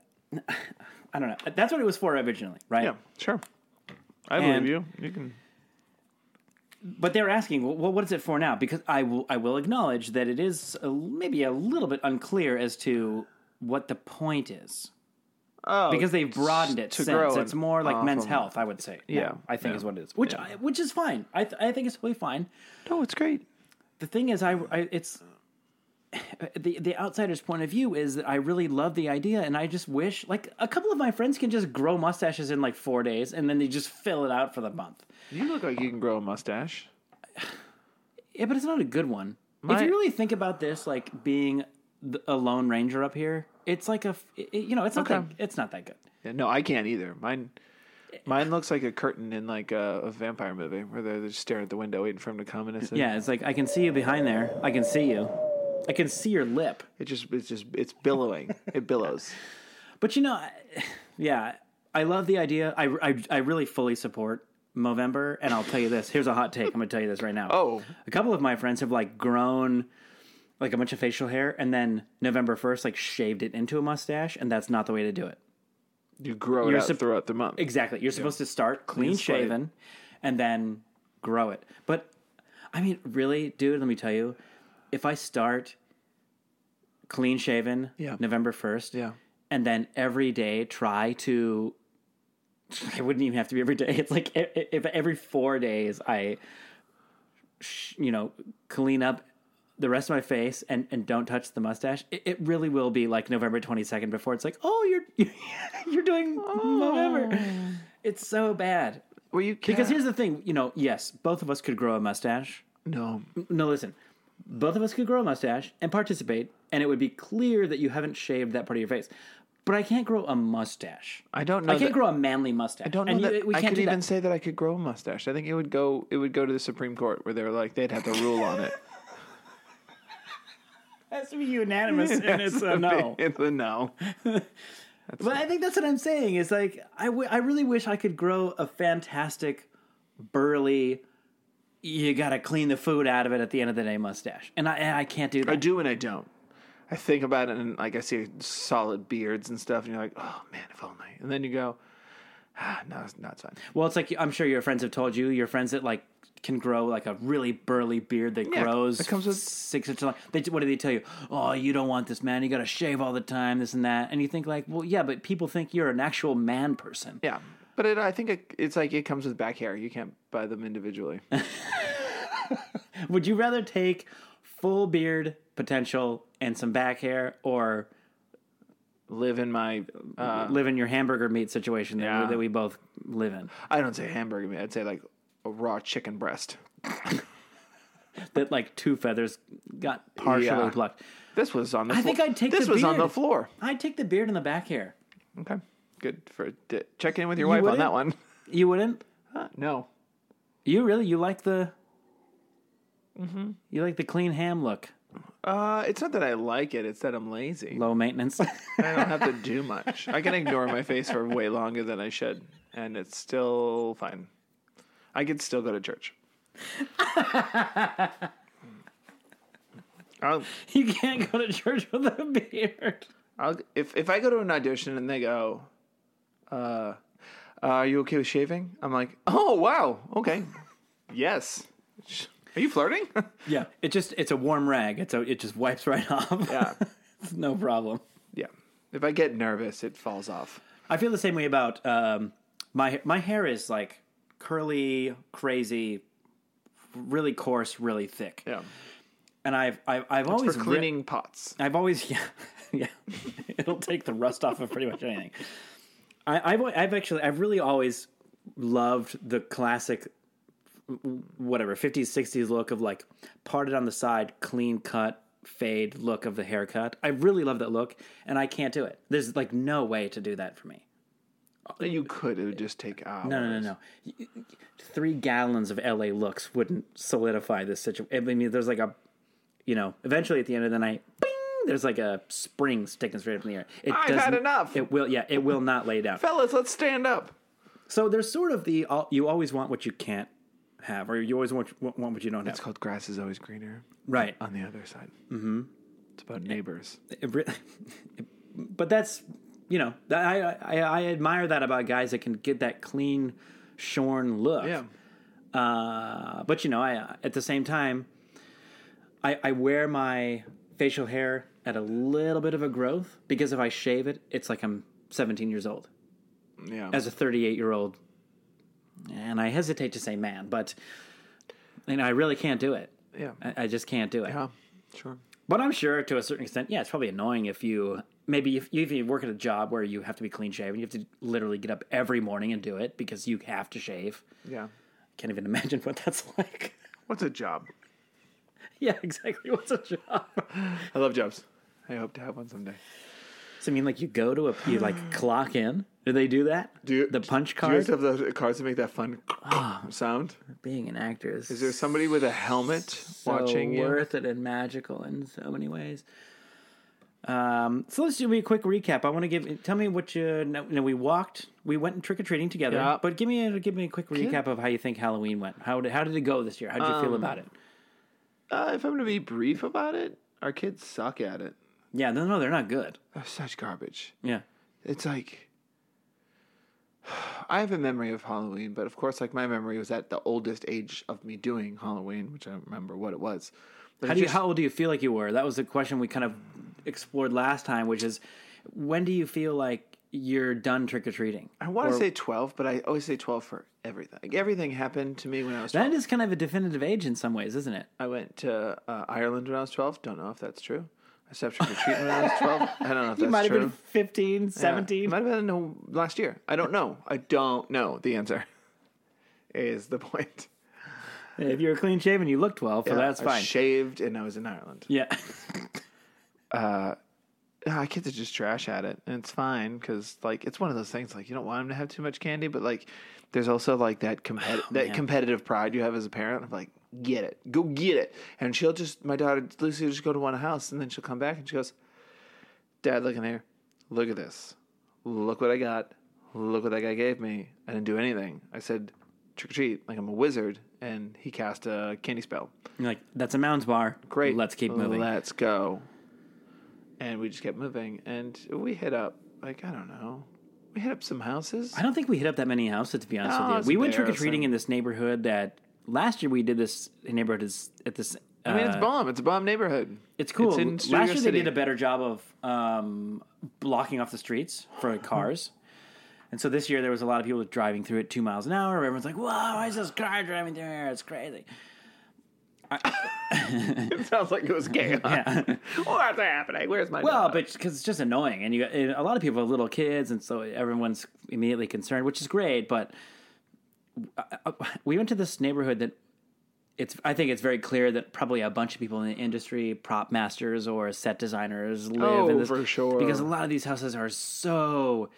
I don't know. That's what it was for originally, right?
yeah, sure. I
And-
believe you. You can.
But they're asking, well, what is it for now? Because I will, I will acknowledge that it is a, maybe a little bit unclear as to what the point is.
Oh,
Because they've broadened it
to
since.
grow
It's more like men's health, I would say. now,
Yeah,
I think
yeah,
is what it is. Which, I, which is fine. I, th- I think it's totally fine.
No, it's great.
the thing is, I, I it's <laughs> the the outsider's point of view is that I really love the idea, and I just wish like a couple of my friends can just grow mustaches in like four days, and then they just fill it out for the month.
You look like you can grow a mustache. <sighs>
Yeah, but it's not a good one. if
My-
you really think about this, like being the, a lone ranger up here, it's like a, it- you know, it's not
Okay.
that it's not that good.
Yeah, no, I can't either. Mine, mine looks like a curtain in like a, a vampire movie where they're just staring at the window waiting for him to come, and it's
Yeah, it's like I can see you behind there. I can see you. I can see your lip.
it just it's just it's billowing. it billows. <laughs>
But you know, <sighs> yeah, I love the idea. I, I, I really fully support Movember, and I'll tell you this. Here's a hot take. I'm going to tell you this right now.
Oh.
a couple of my friends have like grown like a bunch of facial hair, and then November 1st, like shaved it into a mustache, and that's not the way to do it.
You grow it
You're
out
sup-
throughout the month.
Exactly. You're supposed to start clean
slate.
shaven, and then grow it. But I mean, really, dude, let me tell you, if I start clean shaven
Yeah.
November 1st,
Yeah.
and then every day try to <laughs> it wouldn't even have to be every day it's like if every four days i you know clean up the rest of my face and, and don't touch the mustache it, it really will be like november 22nd before it's like oh you're <laughs> you're doing november oh. it's so bad
Well, you
because
can't-
here's the thing you know yes both of us could grow a mustache
no.
no listen both of us could grow a mustache and participate and it would be clear that you haven't shaved that part of your face. But I can't grow a mustache.
I don't know.
I can't
that-
grow a manly mustache.
I don't know
and you- we can't
could even
that.
say that I could grow a mustache. I think it would go. It would go to the Supreme Court where they were like they'd have to rule on it. <laughs>
It has to be unanimous, and it's a no.
It's a no. <laughs>
But I think that's what I'm saying. Is like I, w- I really wish I could grow a fantastic, burly. You got to clean the food out of it at the end of the day mustache, and I and I can't do that.
I do and I don't. I think about it and like I see solid beards and stuff, and you're like, oh man, if only. And then you go, ah, no, it's not fine.
Well, it's like I'm sure your friends have told you. Your friends that like can grow like a really burly beard that
Yeah,
grows
it comes with-
six inches long. They, what do they tell you? Oh, you don't want this, man. You got to shave all the time, this and that. And you think like, well, yeah, but people think you're an actual man person.
Yeah, but it, I think it, it's like it comes with back hair. You can't buy them individually. <laughs> <laughs>
Would you rather take full beard potential and some back hair, or
Live in my. Uh,
live in your hamburger meat situation that,
Yeah.
that we both live in?
I don't say hamburger meat. I'd say like a raw chicken breast. <laughs>
That like two feathers got partially
Yeah.
plucked.
This was on the.
I
floor.
think I'd take
This
the
was on the
beard.
floor.
I'd take the beard and the back hair.
Okay, good for d- check in with your
You
wife on that one.
You wouldn't?
Huh, <laughs> no,
You really? You like the?
Mm-hmm.
You like the clean ham look,
uh, it's not that I like it. It's that I'm lazy.
low maintenance. <laughs>
I don't have to do much. I can ignore my face for way longer than I should, and it's still fine. I could still go to church. <laughs> I'll,
you can't go to church with a beard.
I'll, if if I go to an audition and they go, uh, "Are you okay with shaving?" I'm like, "Oh wow, okay, <laughs> yes." Are you flirting? <laughs>
Yeah, it just it's a warm rag. It's a it just wipes right off.
yeah,
it's no problem.
yeah. If I get nervous, it falls off.
I feel the same way about um, my my hair is like curly, crazy, really coarse, really thick.
Yeah,
And I've I've, I've
for
always ri-
cleaning pots.
I've always <laughs> yeah yeah <laughs> it'll take the rust off of pretty much anything. I, I've I've actually I've really always loved the classic whatever 50s 60s look of like parted on the side clean cut fade look of the haircut i really love that look and i can't do it there's like no way to do that for me
You could. It would just take hours.
no no no no three gallons of la looks wouldn't solidify this situation i mean there's like a you know eventually at the end of the night bing, there's like a spring sticking straight up in the air it
I've had enough.
it will yeah it will not lay down
Fellas, let's stand up.
so there's sort of the you always want what you can't have or you always want, want what you don't have
It's called grass is always greener
right
on the other side. Mm-hmm. It's about neighbors.
It re- <laughs> but that's you know I, I I admire that about guys that can get that clean, shorn look.
Yeah.
Uh, but you know, I at the same time, I I wear my facial hair at a little bit of a growth because if I shave it, it's like I'm 17 years old
Yeah.
as a 38 year old, and I hesitate to say man, but you know I really can't do it.
yeah.
I, I just can't do it.
Yeah. Sure.
But I'm sure to a certain extent, yeah, it's probably annoying if you maybe if you, if you work at a job where you have to be clean shaven, you have to literally get up every morning and do it because you have to shave.
Yeah.
Can't even <laughs> imagine what that's like.
What's a job? <laughs>
yeah, exactly. What's a job?
I love jobs. I hope to have one someday.
So I mean, like you go to a you like <sighs> clock in. Do they do that?
Do you,
the punch
Do you have the cards that make that fun <gasps> ah, sound?
Being an actor is,
Is there somebody with a helmet
so
watching you?
worth it and magical in so many ways. Um, so let's do a quick recap. I want to give. Tell me what you. No, no, we walked. We went trick or treating together.
Yeah.
But give me a give me a quick recap of how you think Halloween went. How did how did it go this year? How did you feel
Um,
about it?
Uh, if I'm going to be brief about it, our kids suck at it.
Yeah, no, no, they're not good.
They're such garbage.
Yeah,
It's like <sighs> I have a memory of Halloween, but of course, like my memory was at the oldest age of me doing Halloween, which I don't remember what it was. But
how do you,
just-
how old do you feel like you were? That was the question we kind of explored last time, which is when do you feel like you're done trick or treating?
I want to say twelve, but I always say twelve for everything. Like everything happened to me when I was twelve.
That is kind of a definitive age in some ways, isn't it?
I went to uh, Ireland when I was twelve. Don't know if that's true. I stopped trick or treating when I was twelve. I don't know if <laughs>
You
that's true.
You might have
true.
been 15, 17.
It might have been no last year. I don't know. I don't know the answer. <laughs> Is the point?
If you're clean shaven, you look 12, so
Yeah,
that's
I
fine.
Shaved and I was in Ireland.
yeah. <laughs>
uh, our kids are just trash at it, and it's fine because like it's one of those things like you don't want them to have too much candy, but like there's also like that competi- <sighs> that
man.
competitive pride you have as a parent of like get it, go get it, and she'll just my daughter Lucy will just go to one house and then she'll come back and she goes, Dad, look in there, look at this, look what I got, look what that guy gave me. I didn't do anything. I said trick or treat like I'm a wizard, and he cast a candy spell.
You're like, that's a Mounds bar.
Great.
Let's keep moving.
Let's go. And we just kept moving, and we hit up like I don't know, we hit up some houses.
I don't think we hit up that many houses, to be honest
No,
with
it's
you. We went trick or treating in this neighborhood that last year we did this neighborhood is at this. Uh,
I mean, it's bomb. It's a bomb neighborhood.
It's cool.
It's in Studio
last year
City.
they did a better job of um, blocking off the streets for cars. And so this year there was a lot of people driving through at two miles an hour. Everyone's like, "Whoa, why is this car driving through here? It's crazy." <laughs>
It sounds like it was gay. <laughs>
Yeah. <laughs>
What's happening? Where's my
Well,
dog?
but because it's just annoying, and you and a lot of people have little kids, and so everyone's immediately concerned, which is great. But uh, we went to this neighborhood that it's. I think it's very clear that probably a bunch of people in the industry, prop masters or set designers, live
Oh,
in this
for sure.
because a lot of these houses are so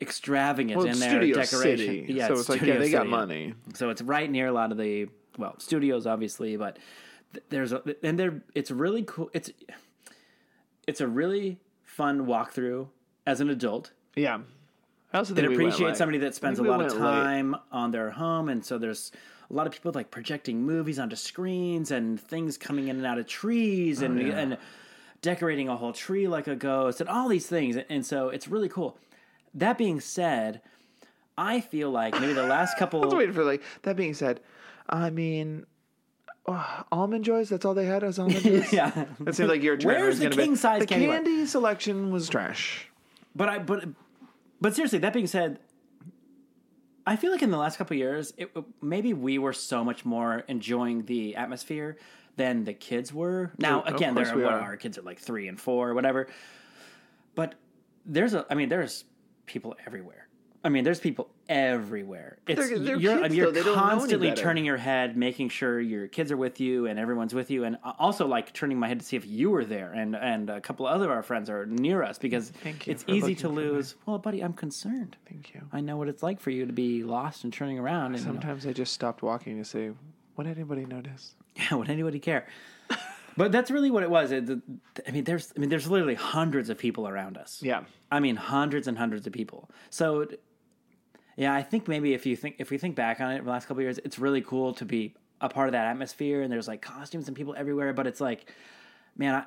extravagant
well,
in
it's
their
Studio
decoration.
City,
Yeah,
so it's like yeah, they got money.
So it's right near a lot of the well studios, obviously, but th- there's a and there it's really cool. It's it's a really fun walkthrough as an adult.
Yeah. I also think went
appreciates
late.
somebody that spends a
we
lot of
went late.
time on their home, and so there's a lot of people like projecting movies onto screens and things coming in and out of trees oh, and and decorating a whole tree like a ghost and all these things, and so it's really cool. That being said, I feel like maybe the last couple. <laughs>
I was waiting for like that being said, I mean, oh, almond joys. That's all they had as almond <laughs> joys.
yeah,
It seemed like your turn
Where's the
gonna be-
king size
The
candy bar?
candy selection was trash.
But I but but seriously, that being said, I feel like in the last couple of years, it, maybe we were so much more enjoying the atmosphere than the kids were. Now, again, there are, what,
are.
our kids are like three and four or whatever. But there's a, I mean, there's people everywhere. I mean, there's people everywhere. It's
They're- they're
you're,
kids,
you're.
They don't know any
constantly turning your head, making sure your kids are with you and everyone's with you, and also like turning my head to see if you were there, and and a couple other of our friends are near us because it's easy to lose. Well, buddy, I'm concerned.
Thank you.
I know what it's like for you to be lost and turning around. And, you know,
Sometimes I just stopped walking to say, "Would anybody notice?"
yeah, <laughs> would anybody care? But that's really what it was. It, the, I mean, there's, I mean, there's literally hundreds of people around us.
Yeah.
I mean, hundreds and hundreds of people. So, yeah, I think maybe if you think if we think back on it, the last couple of years, it's really cool to be a part of that atmosphere. And there's like costumes and people everywhere. But it's like, man, I,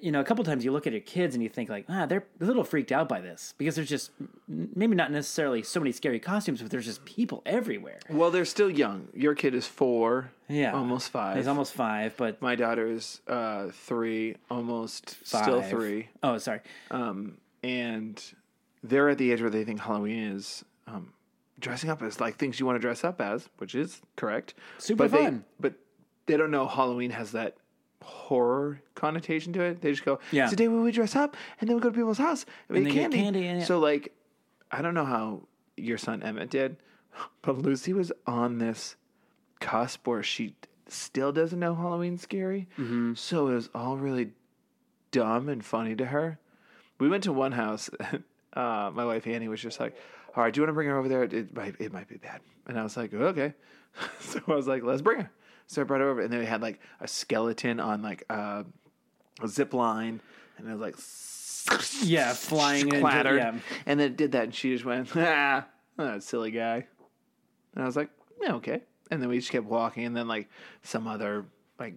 you know, a couple times you look at your kids and you think like, ah, they're a little freaked out by this because there's just maybe not necessarily so many scary costumes, but there's just people everywhere.
Well, they're still young. Your kid is four.
Yeah,
Almost five.
He's almost five, but
My daughter is uh, three, almost still
five.
three.
Oh, sorry.
Um, and they're at the age where they think Halloween is um, dressing up as like things you want to dress up as, which is correct.
Super
but
fun.
They, but they don't know Halloween has that horror connotation to it. They just go,
Yeah.
it's the day when we dress up and then we go to people's house and, we eat
get
candy.
candy, and-
So like, I don't know how your son Emmett did, but Lucy was on this cusp where she still doesn't know Halloween's scary.
Mm-hmm.
So it was all really dumb and funny to her. We went to one house. <laughs> Uh, my wife Annie was just like, "All right, do you want to bring her over there? It might, it might be bad." And I was like, "Okay." <laughs> so I was like, "Let's bring her." So I brought her over, and then we had like a skeleton on like uh, a zip line, and it was like,
Yeah, flying into-
clattered,
yeah.
and then it did that, and she just went, <laughs> "Ah, that silly guy." And I was like, "Yeah, okay." And then we just kept walking, and then like some other like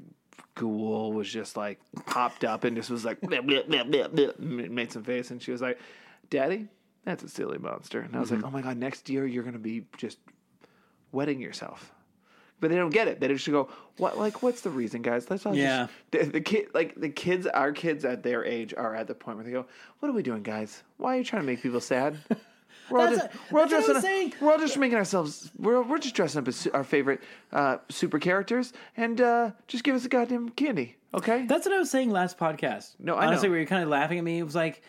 ghoul was just like popped up and just was like bleh, bleh, bleh, bleh, made some face, and she was like, "Daddy, that's a silly monster." And I was like, "Oh my god, next year you're gonna be just wetting yourself." But they don't get it. They just go, "What? Like, what's the reason, guys? Let's all
Yeah.
just." The, the kid, like the kids, our kids at their age are at the point where they go, "What are we doing, guys? Why are you trying to make people sad?" <laughs> We're all just,
a-
we're all
that's what I
dressing up, we're all just making ourselves. We're we're just dressing up as our favorite uh, super characters, and uh, just give us a goddamn candy, okay?
That's what I was saying last podcast.
No, I
honestly,
know.
where you're kind of laughing at me. It was like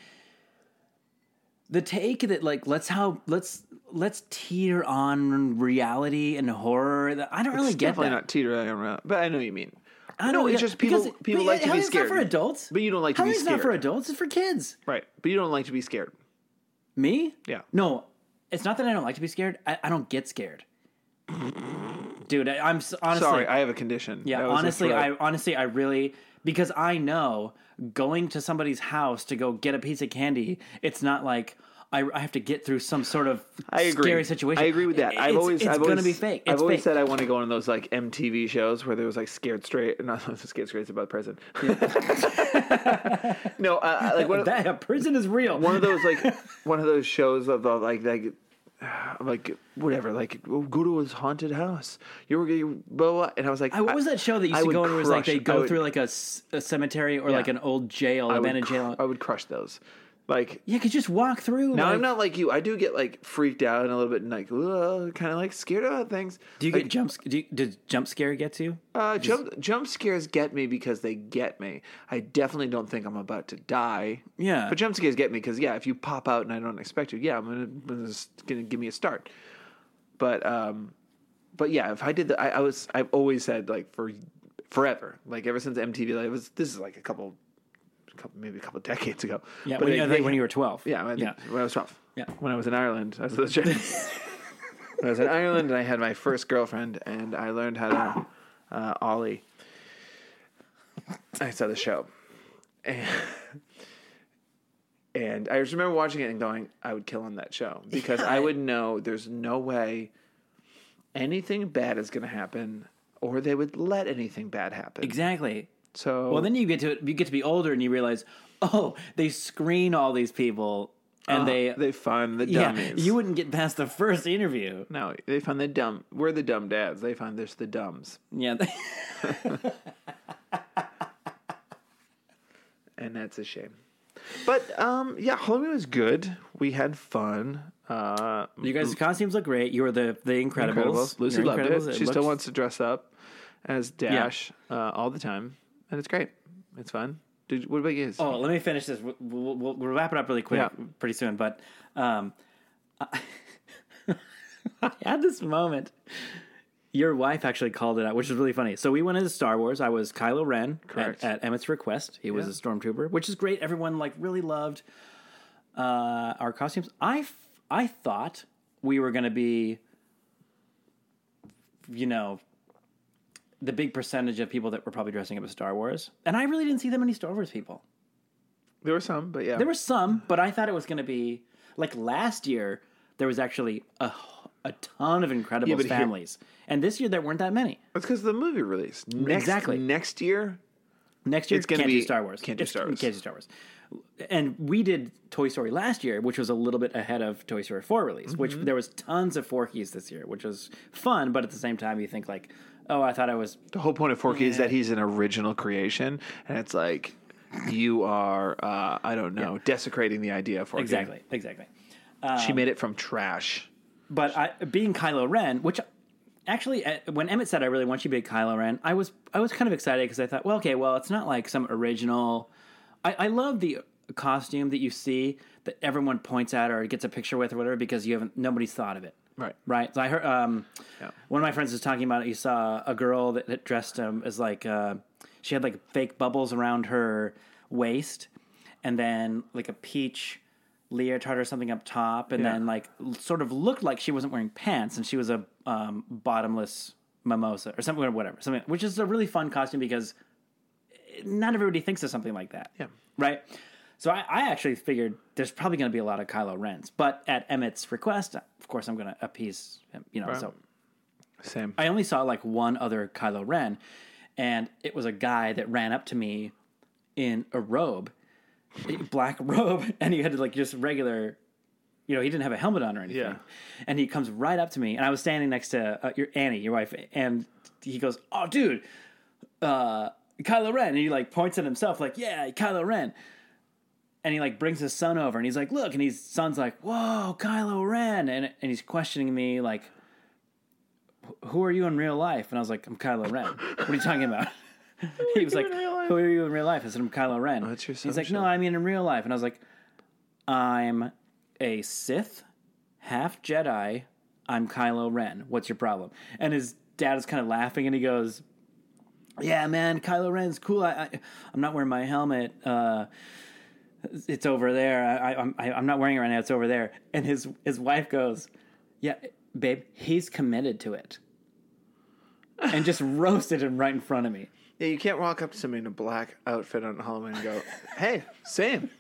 the take that like let's how let's let's teeter on reality and horror. I don't really
It's
get
definitely
that.
not teetering around, but I know what you mean.
I
No,
don't
it's just people-
because-
people like to be scared.
not for adults.
But you don't like to be
Halloween's not for adults. It's for kids.
Right. But you don't like to be scared.
Me?
Yeah.
No, it's not that I don't like to be scared. I, I don't get scared. Dude, I, I'm honestly.
Sorry, I have a condition.
yeah,
That was a
honestly, I honestly, I really because I know going to somebody's house to go get a piece of candy. It's not like. I, I have to get through some sort of
I agree.
scary situation.
I agree with that.
It-
I've
it's,
always,
it's
I've
gonna
always,
be fake. It's
I've always
fake.
said I want to go on those like MTV shows where there was like scared straight, <laughs> not scared straight. It's about the president. <laughs> no, uh, like one of,
that prison is real.
one of those like one of those shows of uh, like like <sighs> like whatever like go to his haunted house. You were you blah, blah, and I was like,
I, what was that show that you used
I
to go and it was like they go
would-
through like a cemetery or like an old jail, abandoned
cr-
jail?
I would crush those. Like
yeah, could just walk through.
now,
like-
I'm not like you. I do get like freaked out and a little bit and like kind of like scared about things.
Do you get jump? sc- Do you, did jump scare get you?
Uh, jump jump scares get me because they get me. I definitely don't think I'm about to die.
Yeah.
but jump scares get me because yeah, if you pop out and I don't expect you, yeah, I'm gonna, gonna gonna give me a start. But um, but yeah, if I did that, I, I was I've always said like for forever, like ever since MTV, like it was this is like a couple, couple maybe a couple of decades ago.
Yeah,
But
when,
they-
you- I think
they-
when you were twelve.
yeah, I think
yeah,
when I was twelve.
Yeah.
when I was in Ireland, I was <laughs> <laughs> when I was in Ireland, and I had my first girlfriend, and I learned how to uh, ollie. I saw the show, and, and I just remember watching it and going, "I would kill on that show because I would <laughs> know there's no way anything bad is going to happen, or they would let anything bad happen."
exactly.
So
Well, then you get to you get to be older and you realize, oh, they screen all these people and
uh,
they,
they find the
yeah, you wouldn't get past the first interview.
no, they find the dumb. We're the dumb dads. They find this the dumbs.
Yeah, <laughs>
and that's a shame. But um, yeah, Halloween was good. We had fun. Uh,
you guys' costumes look great. You were the the Incredibles.
Incredibles. Lucy
You're
loved
Incredibles.
it. She still
looks-
wants to dress up as Dash uh, all the time, and it's great. It's fun. Did, what about you?
Oh, let me finish this. We'll, we'll, we'll, wrap it up really quick,
Yeah.
pretty soon. But um, I, <laughs> I had this moment. Your wife actually called it out, which is really funny. So we went into Star Wars. I was Kylo Ren at,
Correct.
at Emmett's request. He was
Yeah.
a stormtrooper, which is great. Everyone like really loved uh, our costumes. I f- I thought we were going to be, you know, the big percentage of people that were probably dressing up as Star Wars, and I really didn't see that many Star Wars people.
there were some, but yeah,
There were some, but I thought it was going to be like last year. There was actually a a ton of Incredibles
but here-
families, and this year there weren't that many.
That's because the movie release. Next,
Exactly.
Next year,
Next year
It's gonna be-
do Star Wars.
can't do Star Wars.
Can't do Star Wars. And we did Toy Story last year, which was a little bit ahead of Toy Story Four release. Which
Mm-hmm.
there was tons of Forkies this year, which was fun. But at the same time, you think like, oh, I thought I was
the whole point of Forky is that he's an original creation, and it's like you are, uh, I don't know, desecrating the idea of Forky.
exactly, exactly.
She made it from trash.
But I, being Kylo Ren, which actually, uh, when Emmett said I really want you to be Kylo Ren, I was I was kind of excited because I thought, well, okay, well, it's not like some original. I, I love the costume that you see that everyone points at or gets a picture with or whatever because you haven't nobody's thought of it.
Right.
Right. So I heard um,
Yeah.
one of my friends was talking about it. You saw a girl that, that dressed um, as like uh, she had like fake bubbles around her waist, and then like a peach leotard or something up top, and
Yeah.
then like sort of looked like she wasn't wearing pants, and she was a um, bottomless mimosa or something or whatever. Something which is a really fun costume because not everybody thinks of something like that.
Yeah.
Right. So I, I actually figured there's probably going to be a lot of Kylo Rens, but at Emmett's request, of course, I'm going to appease him. You know, so
Same.
I only saw like one other Kylo Ren, and it was a guy that ran up to me in a robe, a black <laughs> robe, and he had like just regular, you know, he didn't have a helmet on or anything.
Yeah.
And he comes right up to me, and I was standing next to uh, your Annie, your wife, and he goes, "Oh, dude, uh, Kylo Ren," and he like points at himself, like, "Yeah, Kylo Ren." And he like brings his son over, and he's like, "Look," and his son's like, "Whoa, Kylo Ren," and and he's questioning me like, who are you in real life? And I was like, I'm Kylo Ren. What are you talking about? <laughs> <laughs> he was like,
in real life?
Who are you in real life? I said, I'm Kylo Ren.
Oh, that's your
He's like, No, I mean in real life. And I was like, I'm a Sith, half Jedi. I'm Kylo Ren. What's your problem? And his dad is kind of laughing, and he goes, yeah, man, Kylo Ren's cool. I, I I'm not wearing my helmet. Uh, it's over there. I, I, I'm I, I'm not wearing it right now. It's over there. And his his wife goes, "Yeah, babe, he's committed to it," and just <laughs> roasted him right in front of me.
Yeah, you can't walk up to somebody in a black outfit on Halloween and go, "Hey, same."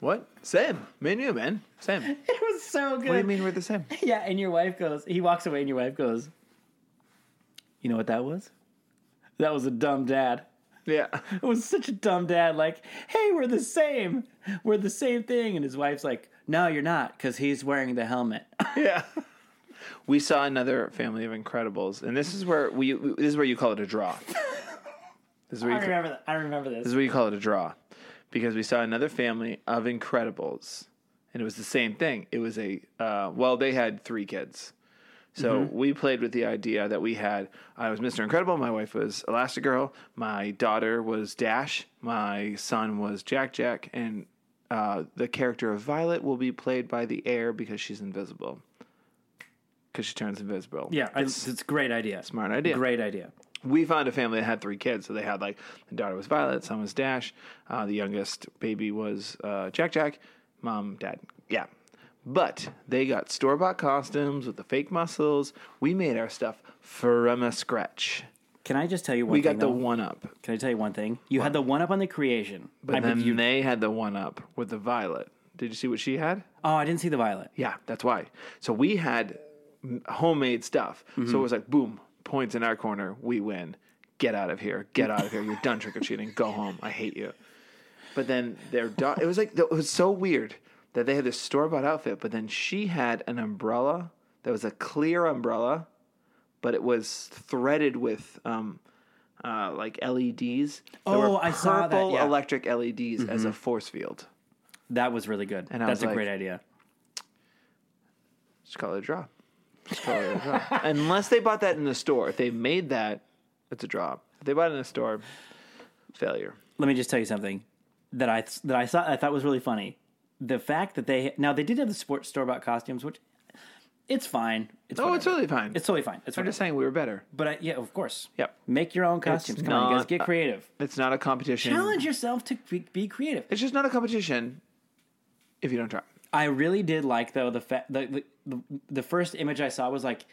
What? Same. Me and you, man. Same. <laughs>
It was so good.
What do you mean we're the same? <laughs>
Yeah, and your wife goes. He walks away, and your wife goes. You know what that was? That was a dumb dad.
Yeah. <laughs>
It was such a dumb dad. Like, hey, we're the same. We're the same thing. And his wife's like, no, you're not, because he's wearing the helmet. <laughs>
Yeah. We saw another family of Incredibles, and this is where we. This is where you call it a draw. This is where
I
you, ca-
remember that. I remember this.
this is where you call it a draw, because we saw another family of Incredibles, and it was the same thing. It was a uh, well, they had three kids, so we played with the idea that we had. I was Mr. Incredible. My wife was Elastigirl. My daughter was Dash. My son was Jack Jack, and uh, the character of Violet will be played by the air because she's invisible. Because she turns invisible.
yeah, I, it's, a great idea.
Smart idea.
Great idea.
We found a family that had three kids. So they had like the daughter was Violet, son was Dash, uh, the youngest baby was uh, Jack Jack, mom, dad. Yeah. But they got store bought costumes with the fake muscles. We made our stuff from a scratch.
Can I just tell you one
We
thing?
got the
though?
one up.
Can I tell you one thing? You had the one up on the creation.
But
I
then
you,
they had the one up with the Violet. Did you see what she had?
oh, I didn't see the violet.
Yeah, that's why. So we had homemade stuff.
Mm-hmm.
So it was like, boom, points in our corner, we win. Get out of here. Get out of here. You're done trick or treating. Go home. I hate you. But then their dog, it was like, it was so weird that they had this store bought outfit, but then she had an umbrella that was a clear umbrella, but it was threaded with, um, uh, like LEDs.
Oh, I saw that,
purple
yeah. Mm-hmm.
electric LEDs as a force field.
That was really good.
And
That's a
like-
great idea.
Just call it a draw. Just call it a draw. <laughs> Unless they bought that in the store. If they made that, it's a draw. If they bought it in the store, failure.
Let me just tell you something that I that I thought I thought was really funny. The fact that they now they did have the sports store bought costumes, which it's fine. It's
Oh, it's
whatever.
really fine.
it's totally fine. It's
I'm just saying we were better.
But I, yeah, of course.
Yep.
Make your own costumes. Come on, you guys, get creative.
It's not a competition.
Challenge yourself to be, be creative.
It's just not a competition if you don't try.
I really did like though the fa- the, the the the first image I saw was like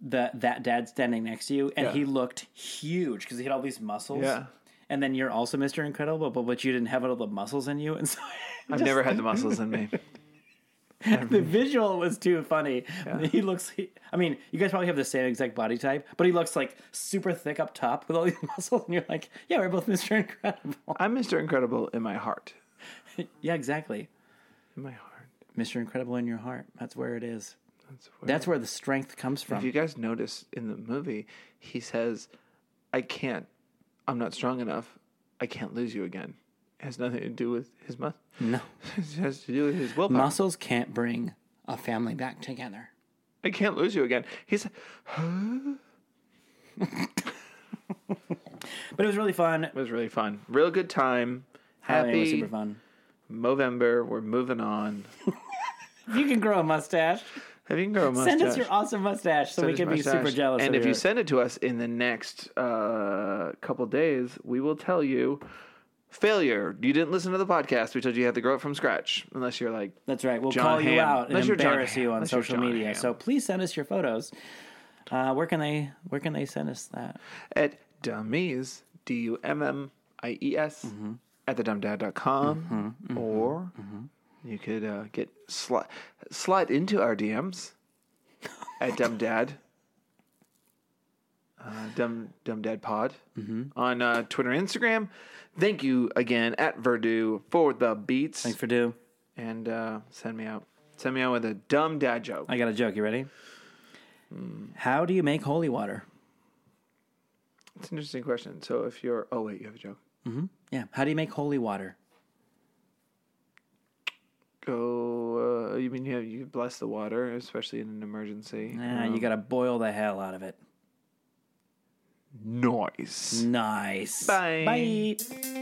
the that dad standing next to you, and
Yeah.
he looked huge because he had all these muscles.
Yeah.
And then you're also Mr. Incredible, but but you didn't have all the muscles in you, and so <laughs>
I've never had the muscles in me. <laughs>
the visual was too funny. He looks. He, I mean, you guys probably have the same exact body type, but he looks like super thick up top with all these <laughs> muscles, and you're like, yeah, we're both Mr. Incredible.
I'm Mr. Incredible in my heart.
yeah, exactly.
In my heart.
Mr. Incredible in your heart. That's where it is.
That's where
That's where the strength comes from.
If you guys notice in the movie, he says, I can't, I'm not strong enough. I can't lose you again. It has nothing to do with his muscle.
No. <laughs>
it has to do with his willpower.
Muscles can't bring a family back together.
I can't lose you again. He's <laughs>
But it was really fun.
It was really fun. Real good time.
Halloween was
Happy
super fun.
Movember. We're moving on. <laughs>
You can grow a mustache,
If you can grow a mustache.
send us your awesome mustache so
send
we can be super jealous.
And if you send it to us in the next uh, couple days, we will tell you. Failure. You didn't listen to the podcast. We told you you had to grow it from scratch. Unless you're like
That's right. We'll
John
call you out and
Unless
embarrass you on
Unless
social media.
Hamm.
So please send us your photos. Uh, where can they Where can they send us that?
at dummies, D U M M I E S,
Mm-hmm.
at thedumbdad.com. Or you could uh, get sli- slide into our DMs at <laughs> dumbdad. Uh, dumb dumb dad pod
Mm-hmm.
on uh, Twitter and Instagram. Thank you again at Verdu for the beats
Thanks for do.
and uh, send me out. Send me out with a dumb dad joke.
I got a joke. You ready?
Hmm.
How do you make holy water?
It's an interesting question. So if you're, oh wait, you have a joke.
Yeah. How do you make holy water?
Go. Uh, you mean you have, you bless the water, especially in an emergency?
Nah,
Um,
you got to boil the hell out of it.
noise.
Nice.
Bye.
Bye.